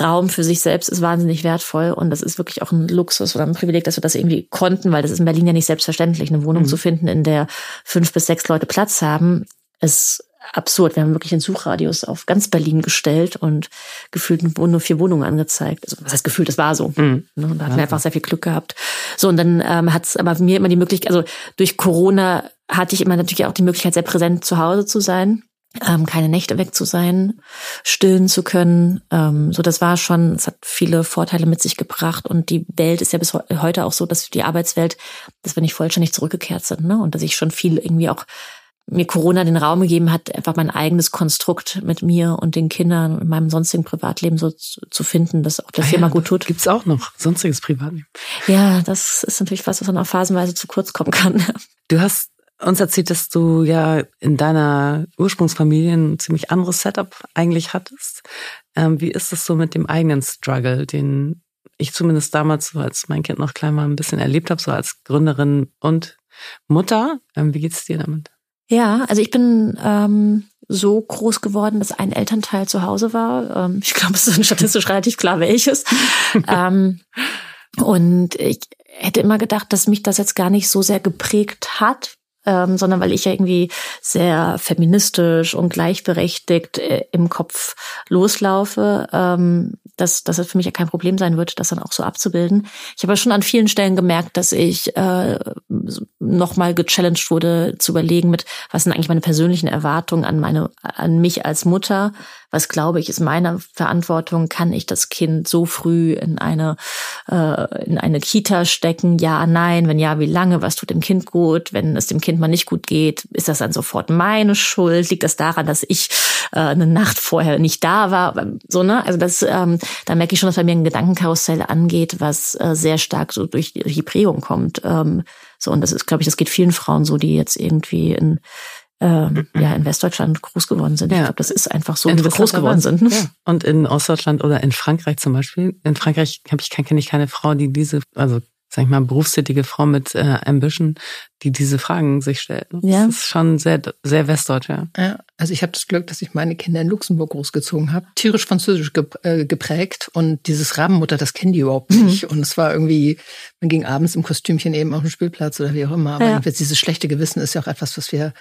Speaker 5: Raum für sich selbst ist wahnsinnig wertvoll und das ist wirklich auch ein Luxus oder ein Privileg, dass wir das irgendwie konnten, weil das ist in Berlin ja nicht selbstverständlich, eine Wohnung mhm. zu finden, in der fünf bis sechs Leute Platz haben. Es absurd. Wir haben wirklich den Suchradius auf ganz Berlin gestellt und gefühlt nur vier Wohnungen angezeigt. Also was heißt gefühlt, das war so. Mhm. Ne, und da hatten wir einfach sehr viel Glück gehabt. So, und dann ähm, hat es aber mir immer die Möglichkeit, also durch Corona hatte ich immer natürlich auch die Möglichkeit, sehr präsent zu Hause zu sein. Ähm, keine Nächte weg zu sein, stillen zu können. Ähm, so, das war schon, es hat viele Vorteile mit sich gebracht und die Welt ist ja bis heute auch so, dass die Arbeitswelt, dass wir nicht vollständig zurückgekehrt sind, ne? Und dass ich schon viel irgendwie auch mir Corona den Raum gegeben hat, einfach mein eigenes Konstrukt mit mir und den Kindern und meinem sonstigen Privatleben so zu finden, dass auch der ah Firma ja, gut tut.
Speaker 3: Gibt's auch noch sonstiges Privatleben?
Speaker 5: Ja, das ist natürlich was, was dann auch phasenweise zu kurz kommen kann.
Speaker 3: Du hast uns erzählt, dass du ja in deiner Ursprungsfamilie ein ziemlich anderes Setup eigentlich hattest. Ähm, wie ist es so mit dem eigenen Struggle, den ich zumindest damals, so als mein Kind noch klein war, ein bisschen erlebt habe, so als Gründerin und Mutter? Ähm, wie geht's dir damit?
Speaker 5: Ja, also ich bin ähm, so groß geworden, dass ein Elternteil zu Hause war. Ähm, ich glaube, es ist statistisch relativ klar, welches. ähm, und ich hätte immer gedacht, dass mich das jetzt gar nicht so sehr geprägt hat, ähm, sondern weil ich ja irgendwie sehr feministisch und gleichberechtigt äh, im Kopf loslaufe, ähm, dass, dass es für mich ja kein Problem sein wird, das dann auch so abzubilden. Ich habe schon an vielen Stellen gemerkt, dass ich äh, nochmal gechallenged wurde, zu überlegen mit, was sind eigentlich meine persönlichen Erwartungen an meine, an mich als Mutter was glaube ich ist meine Verantwortung, kann ich das Kind so früh in eine, äh, in eine Kita stecken? Ja, nein, wenn ja, wie lange, was tut dem Kind gut? Wenn es dem Kind mal nicht gut geht, ist das dann sofort meine Schuld? Liegt das daran, dass ich äh, eine Nacht vorher nicht da war. So, ne? Also das, ähm, da merke ich schon, dass bei mir ein Gedankenkarussell angeht, was äh, sehr stark so durch die Prägung kommt. Ähm, so, und das ist, glaube ich, das geht vielen Frauen so, die jetzt irgendwie in ähm, ja, in Westdeutschland groß geworden sind. Ja. Ich glaube, das ist einfach so, wie wir groß geworden sind. Ja.
Speaker 3: Und in Ostdeutschland oder in Frankreich zum Beispiel. In Frankreich habe ich kenne ich keine Frau, die diese, also sag ich mal, berufstätige Frau mit äh, Ambition, die diese Fragen sich stellt. Das ja. ist schon sehr, sehr westdeutsch, ja.
Speaker 4: ja also ich habe das Glück, dass ich meine Kinder in Luxemburg großgezogen habe, tierisch französisch äh, geprägt und dieses Rabenmutter, das kennen die überhaupt mhm. nicht. Mhm. Und es war irgendwie, man ging abends im Kostümchen eben auf den Spielplatz oder wie auch immer. Aber ja. dieses schlechte Gewissen ist ja auch etwas, was wir,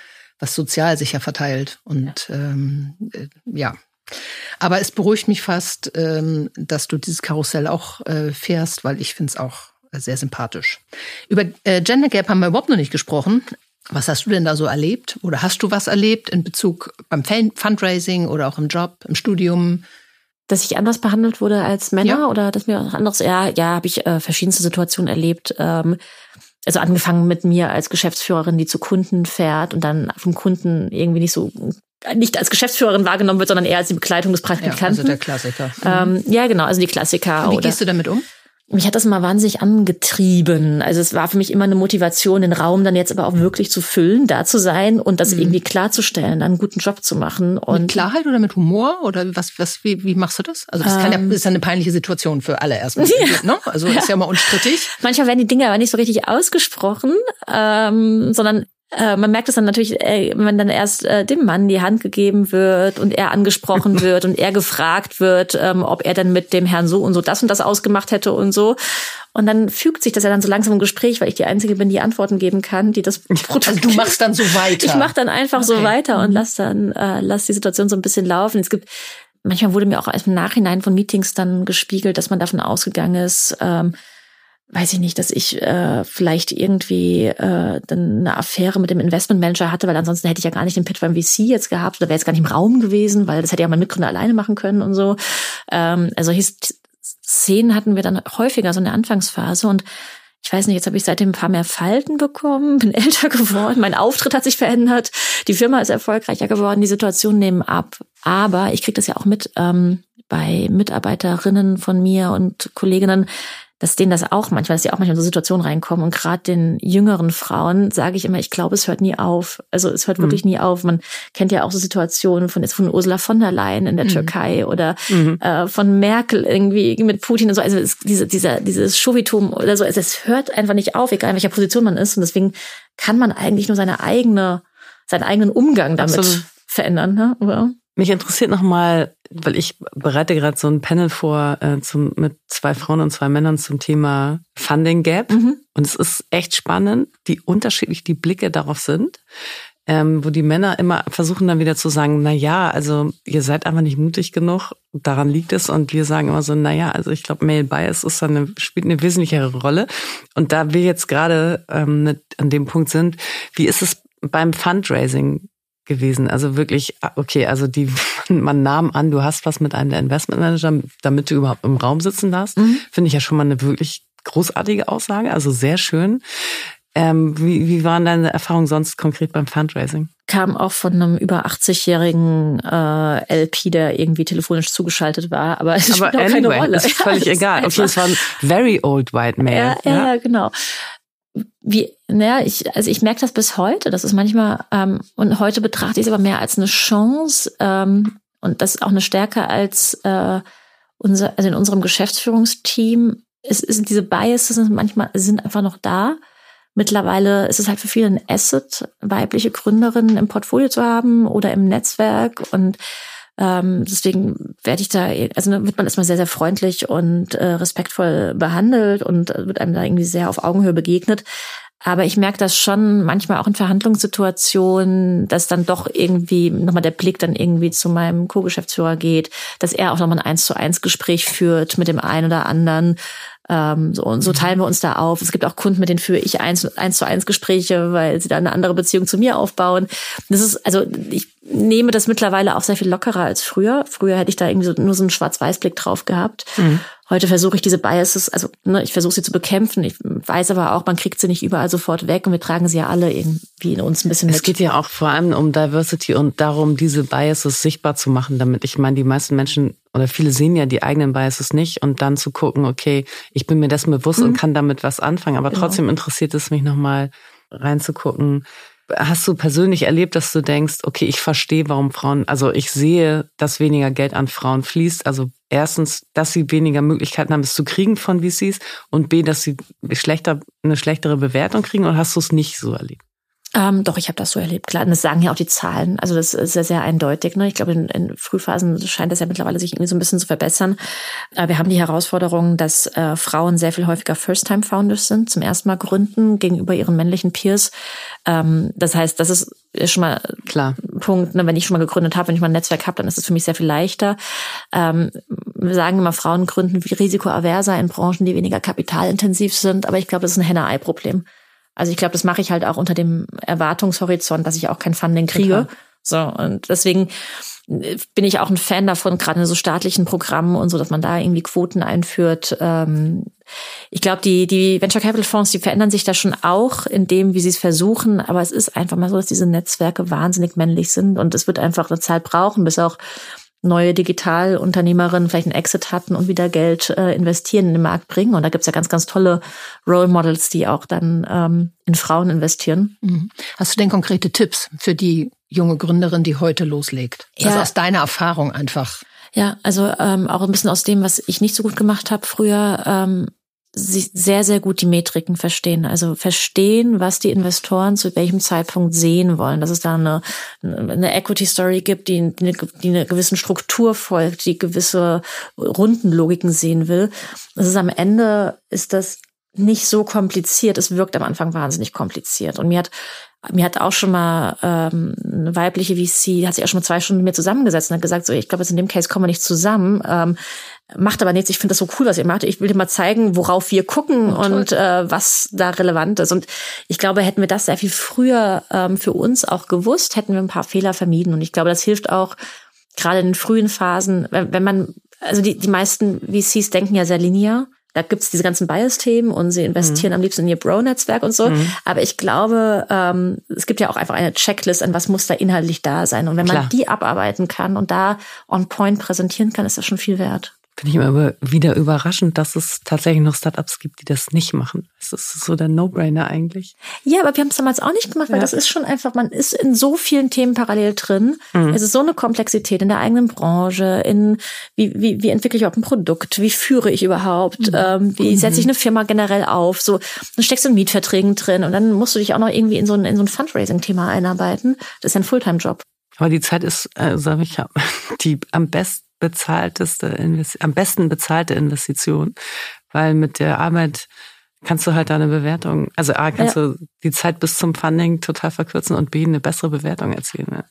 Speaker 4: was sozial sicher verteilt. Und ähm, äh, ja, aber es beruhigt mich fast, ähm, dass du dieses Karussell auch äh, fährst, weil ich finde es auch sehr sympathisch. Über äh, Gender Gap haben wir überhaupt noch nicht gesprochen. Was hast du denn da so erlebt? Oder hast du was erlebt in Bezug beim Fundraising oder auch im Job, im Studium?
Speaker 5: Dass ich anders behandelt wurde als Männer ja. oder dass mir was anderes? Ja, ja, habe ich äh, verschiedenste Situationen erlebt. Ähm, also angefangen mit mir als Geschäftsführerin, die zu Kunden fährt und dann vom Kunden irgendwie nicht so nicht als Geschäftsführerin wahrgenommen wird, sondern eher als die Begleitung des Praktikanten. Ja, also
Speaker 4: der Klassiker.
Speaker 5: Ähm, ja, genau, also die Klassiker.
Speaker 4: Und wie gehst du damit um?
Speaker 5: Mich hat das immer wahnsinnig angetrieben. Also es war für mich immer eine Motivation, den Raum dann jetzt aber auch wirklich zu füllen, da zu sein und das mhm. irgendwie klarzustellen, dann einen guten Job zu machen. Und
Speaker 4: mit Klarheit oder mit Humor oder was, was, wie, wie machst du das? Also das ähm, kann ja, ähm. ist ja eine peinliche Situation für alle erstmal. Ja. Ne? Also ist ja mal unstrittig.
Speaker 5: Manchmal werden die Dinge aber nicht so richtig ausgesprochen, ähm, sondern äh, man merkt es dann natürlich, äh, wenn dann erst äh, dem Mann die Hand gegeben wird und er angesprochen wird und er gefragt wird, ähm, ob er dann mit dem Herrn so und so das und das ausgemacht hätte und so. Und dann fügt sich das ja dann so langsam im Gespräch, weil ich die Einzige bin, die Antworten geben kann, die das
Speaker 4: Also du machst dann so weiter.
Speaker 5: Ich mach dann einfach okay. so weiter und mhm. lass dann äh, lass die Situation so ein bisschen laufen. Es gibt manchmal wurde mir auch im Nachhinein von Meetings dann gespiegelt, dass man davon ausgegangen ist, ähm, weiß ich nicht, dass ich äh, vielleicht irgendwie äh, dann eine Affäre mit dem Investmentmanager hatte, weil ansonsten hätte ich ja gar nicht den Pitch beim VC jetzt gehabt oder wäre jetzt gar nicht im Raum gewesen, weil das hätte ja mein Mitgründer alleine machen können und so. Ähm, also Szenen hatten wir dann häufiger so in der Anfangsphase und ich weiß nicht, jetzt habe ich seitdem ein paar mehr Falten bekommen, bin älter geworden, mein Auftritt hat sich verändert, die Firma ist erfolgreicher geworden, die Situationen nehmen ab. Aber ich kriege das ja auch mit ähm, bei Mitarbeiterinnen von mir und Kolleginnen, dass denen das auch manchmal, dass sie auch manchmal in so Situationen reinkommen. Und gerade den jüngeren Frauen sage ich immer, ich glaube, es hört nie auf. Also es hört mhm. wirklich nie auf. Man kennt ja auch so Situationen von jetzt von Ursula von der Leyen in der mhm. Türkei oder mhm. äh, von Merkel irgendwie mit Putin und so. Also es, diese, dieser, dieses Chauvitum oder so, also es hört einfach nicht auf, egal in welcher Position man ist. Und deswegen kann man eigentlich nur seine eigene, seinen eigenen Umgang damit Absolut. verändern. Ne? Oder?
Speaker 3: Mich interessiert nochmal, weil ich bereite gerade so ein Panel vor äh, zum, mit zwei Frauen und zwei Männern zum Thema Funding Gap. Mhm. Und es ist echt spannend, wie unterschiedlich die Blicke darauf sind. Ähm, wo die Männer immer versuchen dann wieder zu sagen, na ja, also ihr seid einfach nicht mutig genug, daran liegt es und wir sagen immer so, na ja, also ich glaube, Male Bias ist dann eine, spielt eine wesentlichere Rolle und da wir jetzt gerade ähm, an dem Punkt sind, wie ist es beim Fundraising? Gewesen. Also wirklich, ah, okay, also die, man nahm an, du hast was mit einem der Investmentmanager, damit du überhaupt im Raum sitzen darfst. Mhm. Finde ich ja schon mal eine wirklich großartige Aussage, also sehr schön. Ähm, wie, wie waren deine Erfahrungen sonst konkret beim Fundraising?
Speaker 5: Kam auch von einem über 80-jährigen äh, LP, der irgendwie telefonisch zugeschaltet war, aber es aber spielt anyway, keine Rolle.
Speaker 3: ist völlig ja, egal. Okay, es war ein very old white man.
Speaker 5: Ja, ja, ja genau wie, naja, ich, also ich merke das bis heute. Das ist manchmal, ähm, und heute betrachte ich es aber mehr als eine Chance ähm, und das ist auch eine Stärke als äh, unser, also in unserem Geschäftsführungsteam. Es sind diese Biases sind manchmal sind einfach noch da. Mittlerweile ist es halt für viele ein Asset, weibliche Gründerinnen im Portfolio zu haben oder im Netzwerk und ähm, deswegen werde ich da, also wird man erstmal sehr, sehr freundlich und äh, respektvoll behandelt und äh, wird einem da irgendwie sehr auf Augenhöhe begegnet. Aber ich merke das schon manchmal auch in Verhandlungssituationen, dass dann doch irgendwie nochmal der Blick dann irgendwie zu meinem Co-Geschäftsführer geht, dass er auch nochmal ein eins zu eins Gespräch führt mit dem einen oder anderen Ähm, so, und so teilen wir uns da auf. Es gibt auch Kunden, mit denen führe ich eins, eins zu eins Gespräche, weil sie da eine andere Beziehung zu mir aufbauen. Das ist, also ich nehme das mittlerweile auch sehr viel lockerer als früher. Früher hätte ich da irgendwie so, nur so einen Schwarz-Weiß-Blick drauf gehabt. Mhm. Heute versuche ich diese Biases, also ne, ich versuche sie zu bekämpfen. Ich weiß aber auch, man kriegt sie nicht überall sofort weg und wir tragen sie ja alle irgendwie in uns ein bisschen mit.
Speaker 3: Es geht ja auch vor allem um Diversity und darum, diese Biases sichtbar zu machen, damit ich meine, die meisten Menschen oder viele sehen ja die eigenen Biases nicht und dann zu gucken, okay, ich bin mir dessen bewusst mhm. und kann damit was anfangen, aber genau. trotzdem interessiert es mich nochmal reinzugucken, Hast du persönlich erlebt, dass du denkst, okay, ich verstehe, warum Frauen, also ich sehe, dass weniger Geld an Frauen fließt. Also erstens, dass sie weniger Möglichkeiten haben, es zu kriegen von VCs und B, dass sie schlechter, eine schlechtere Bewertung kriegen oder hast du es nicht so erlebt?
Speaker 5: Ähm, doch, ich habe das so erlebt. Klar, und das sagen ja auch die Zahlen. Also das ist sehr, sehr eindeutig. Ne? Ich glaube, in, in Frühphasen scheint das ja mittlerweile sich irgendwie so ein bisschen zu verbessern. Aber wir haben die Herausforderung, dass äh, Frauen sehr viel häufiger First-Time-Founders sind, zum ersten Mal gründen gegenüber ihren männlichen Peers. Ähm, das heißt, das ist schon mal
Speaker 3: klar
Speaker 5: Punkt. Ne? Wenn ich schon mal gegründet habe, wenn ich mal ein Netzwerk habe, dann ist es für mich sehr viel leichter. Ähm, wir sagen immer, Frauen gründen wie risikoaverser in Branchen, die weniger kapitalintensiv sind. Aber ich glaube, das ist ein Henne-Ei-Problem. Also ich glaube, das mache ich halt auch unter dem Erwartungshorizont, dass ich auch kein Funding kriege. So und deswegen äh, bin ich auch ein Fan davon, gerade in so staatlichen Programmen und so, dass man da irgendwie Quoten einführt. Ähm, ich glaube, die, die Venture Capital Fonds, die verändern sich da schon auch in dem, wie sie es versuchen. Aber es ist einfach mal so, dass diese Netzwerke wahnsinnig männlich sind und es wird einfach eine Zeit brauchen, bis auch neue Digitalunternehmerinnen vielleicht einen Exit hatten und wieder Geld äh, investieren in den Markt bringen. Und da gibt's ja ganz, ganz tolle Role Models, die auch dann ähm, in Frauen investieren.
Speaker 4: Mhm. Hast du denn konkrete Tipps für die junge Gründerin, die heute loslegt? Also ja. Also aus deiner Erfahrung einfach.
Speaker 5: Ja, also ähm, auch ein bisschen aus dem, was ich nicht so gut gemacht habe früher. Ähm, sich sehr, sehr gut die Metriken verstehen. Also verstehen, was die Investoren zu welchem Zeitpunkt sehen wollen. Dass es da eine, eine Equity Story gibt, die, die, die einer gewissen Struktur folgt, die gewisse Rundenlogiken sehen will. Das ist am Ende ist das nicht so kompliziert. Es wirkt am Anfang wahnsinnig kompliziert. Und mir hat mir hat auch schon mal ähm, eine weibliche VC, hat sich auch schon mal zwei Stunden mit mir zusammengesetzt und hat gesagt, so, ich glaube, jetzt in dem Case kommen wir nicht zusammen. Ähm, macht aber nichts. Ich finde das so cool, was ihr macht. Ich will dir mal zeigen, worauf wir gucken oh, und äh, was da relevant ist. Und ich glaube, hätten wir das sehr viel früher ähm, für uns auch gewusst, hätten wir ein paar Fehler vermieden. Und ich glaube, das hilft auch gerade in den frühen Phasen, wenn, wenn man, also die, die meisten VCs denken ja sehr linear. Da gibt's diese ganzen Bias-Themen und sie investieren mhm. am liebsten in ihr Bro-Netzwerk und so. Mhm. Aber ich glaube, ähm, es gibt ja auch einfach eine Checklist, an was muss da inhaltlich da sein. Und wenn Klar. man die abarbeiten kann und da on point präsentieren kann, ist das schon viel wert.
Speaker 3: Finde ich immer wieder überraschend, dass es tatsächlich noch Startups gibt, die das nicht machen. Das ist so der No-Brainer eigentlich.
Speaker 5: Ja, aber wir haben es damals auch nicht gemacht, weil ja. das ist schon einfach, man ist in so vielen Themen parallel drin. Mhm. Es ist so eine Komplexität in der eigenen Branche, in wie, wie, wie entwickle ich überhaupt ein Produkt, wie führe ich überhaupt, mhm. ähm, wie mhm. setze ich eine Firma generell auf. So, dann steckst du in Mietverträgen drin und dann musst du dich auch noch irgendwie in so ein, in so ein Fundraising-Thema einarbeiten. Das ist ja ein Fulltime-Job.
Speaker 3: Aber die Zeit ist, äh, sage ich, die am besten bezahlteste, am besten bezahlte Investition, weil mit der Arbeit kannst du halt deine Bewertung, also A, kannst ja. du die Zeit bis zum Funding total verkürzen und B, eine bessere Bewertung erzielen. Ja.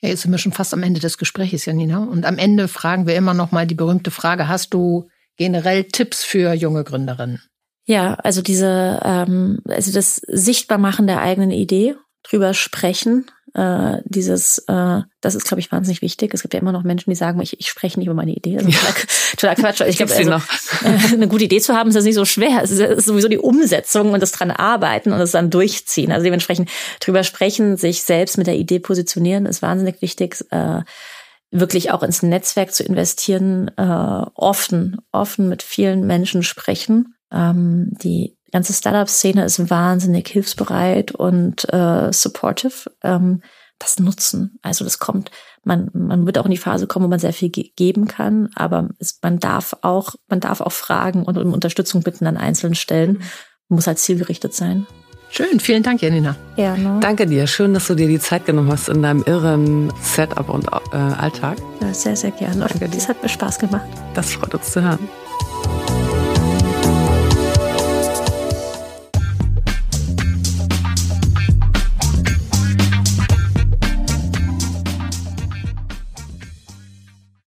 Speaker 4: Ja, jetzt sind wir schon fast am Ende des Gesprächs, Janina. Und am Ende fragen wir immer noch mal die berühmte Frage, hast du generell Tipps für junge Gründerinnen?
Speaker 5: Ja, also diese, ähm, also das Sichtbarmachen der eigenen Idee, drüber sprechen, äh, dieses, äh, das ist, glaube ich, wahnsinnig wichtig. Es gibt ja immer noch Menschen, die sagen, ich, ich spreche nicht über meine Idee. Also, ja. total, Quatsch. Ich glaube, also, äh, eine gute Idee zu haben, ist das nicht so schwer. Es ist sowieso die Umsetzung und das dran arbeiten und es dann durchziehen. Also dementsprechend drüber sprechen, sich selbst mit der Idee positionieren, ist wahnsinnig wichtig. Äh, wirklich auch ins Netzwerk zu investieren, äh, offen, offen mit vielen Menschen sprechen, ähm, die die ganze Startup-Szene ist wahnsinnig hilfsbereit und äh, supportive. Ähm, das nutzen. Also das kommt, man, man wird auch in die Phase kommen, wo man sehr viel ge geben kann, aber es, man darf auch, man darf auch fragen und um Unterstützung bitten an einzelnen Stellen. Man muss halt zielgerichtet sein.
Speaker 4: Schön, vielen Dank, Janina.
Speaker 3: Gerne. Danke dir. Schön, dass du dir die Zeit genommen hast in deinem irren Setup und äh, Alltag.
Speaker 5: Ja, sehr, sehr gerne.
Speaker 3: Danke
Speaker 5: das hat mir Spaß gemacht.
Speaker 3: Das freut uns zu hören.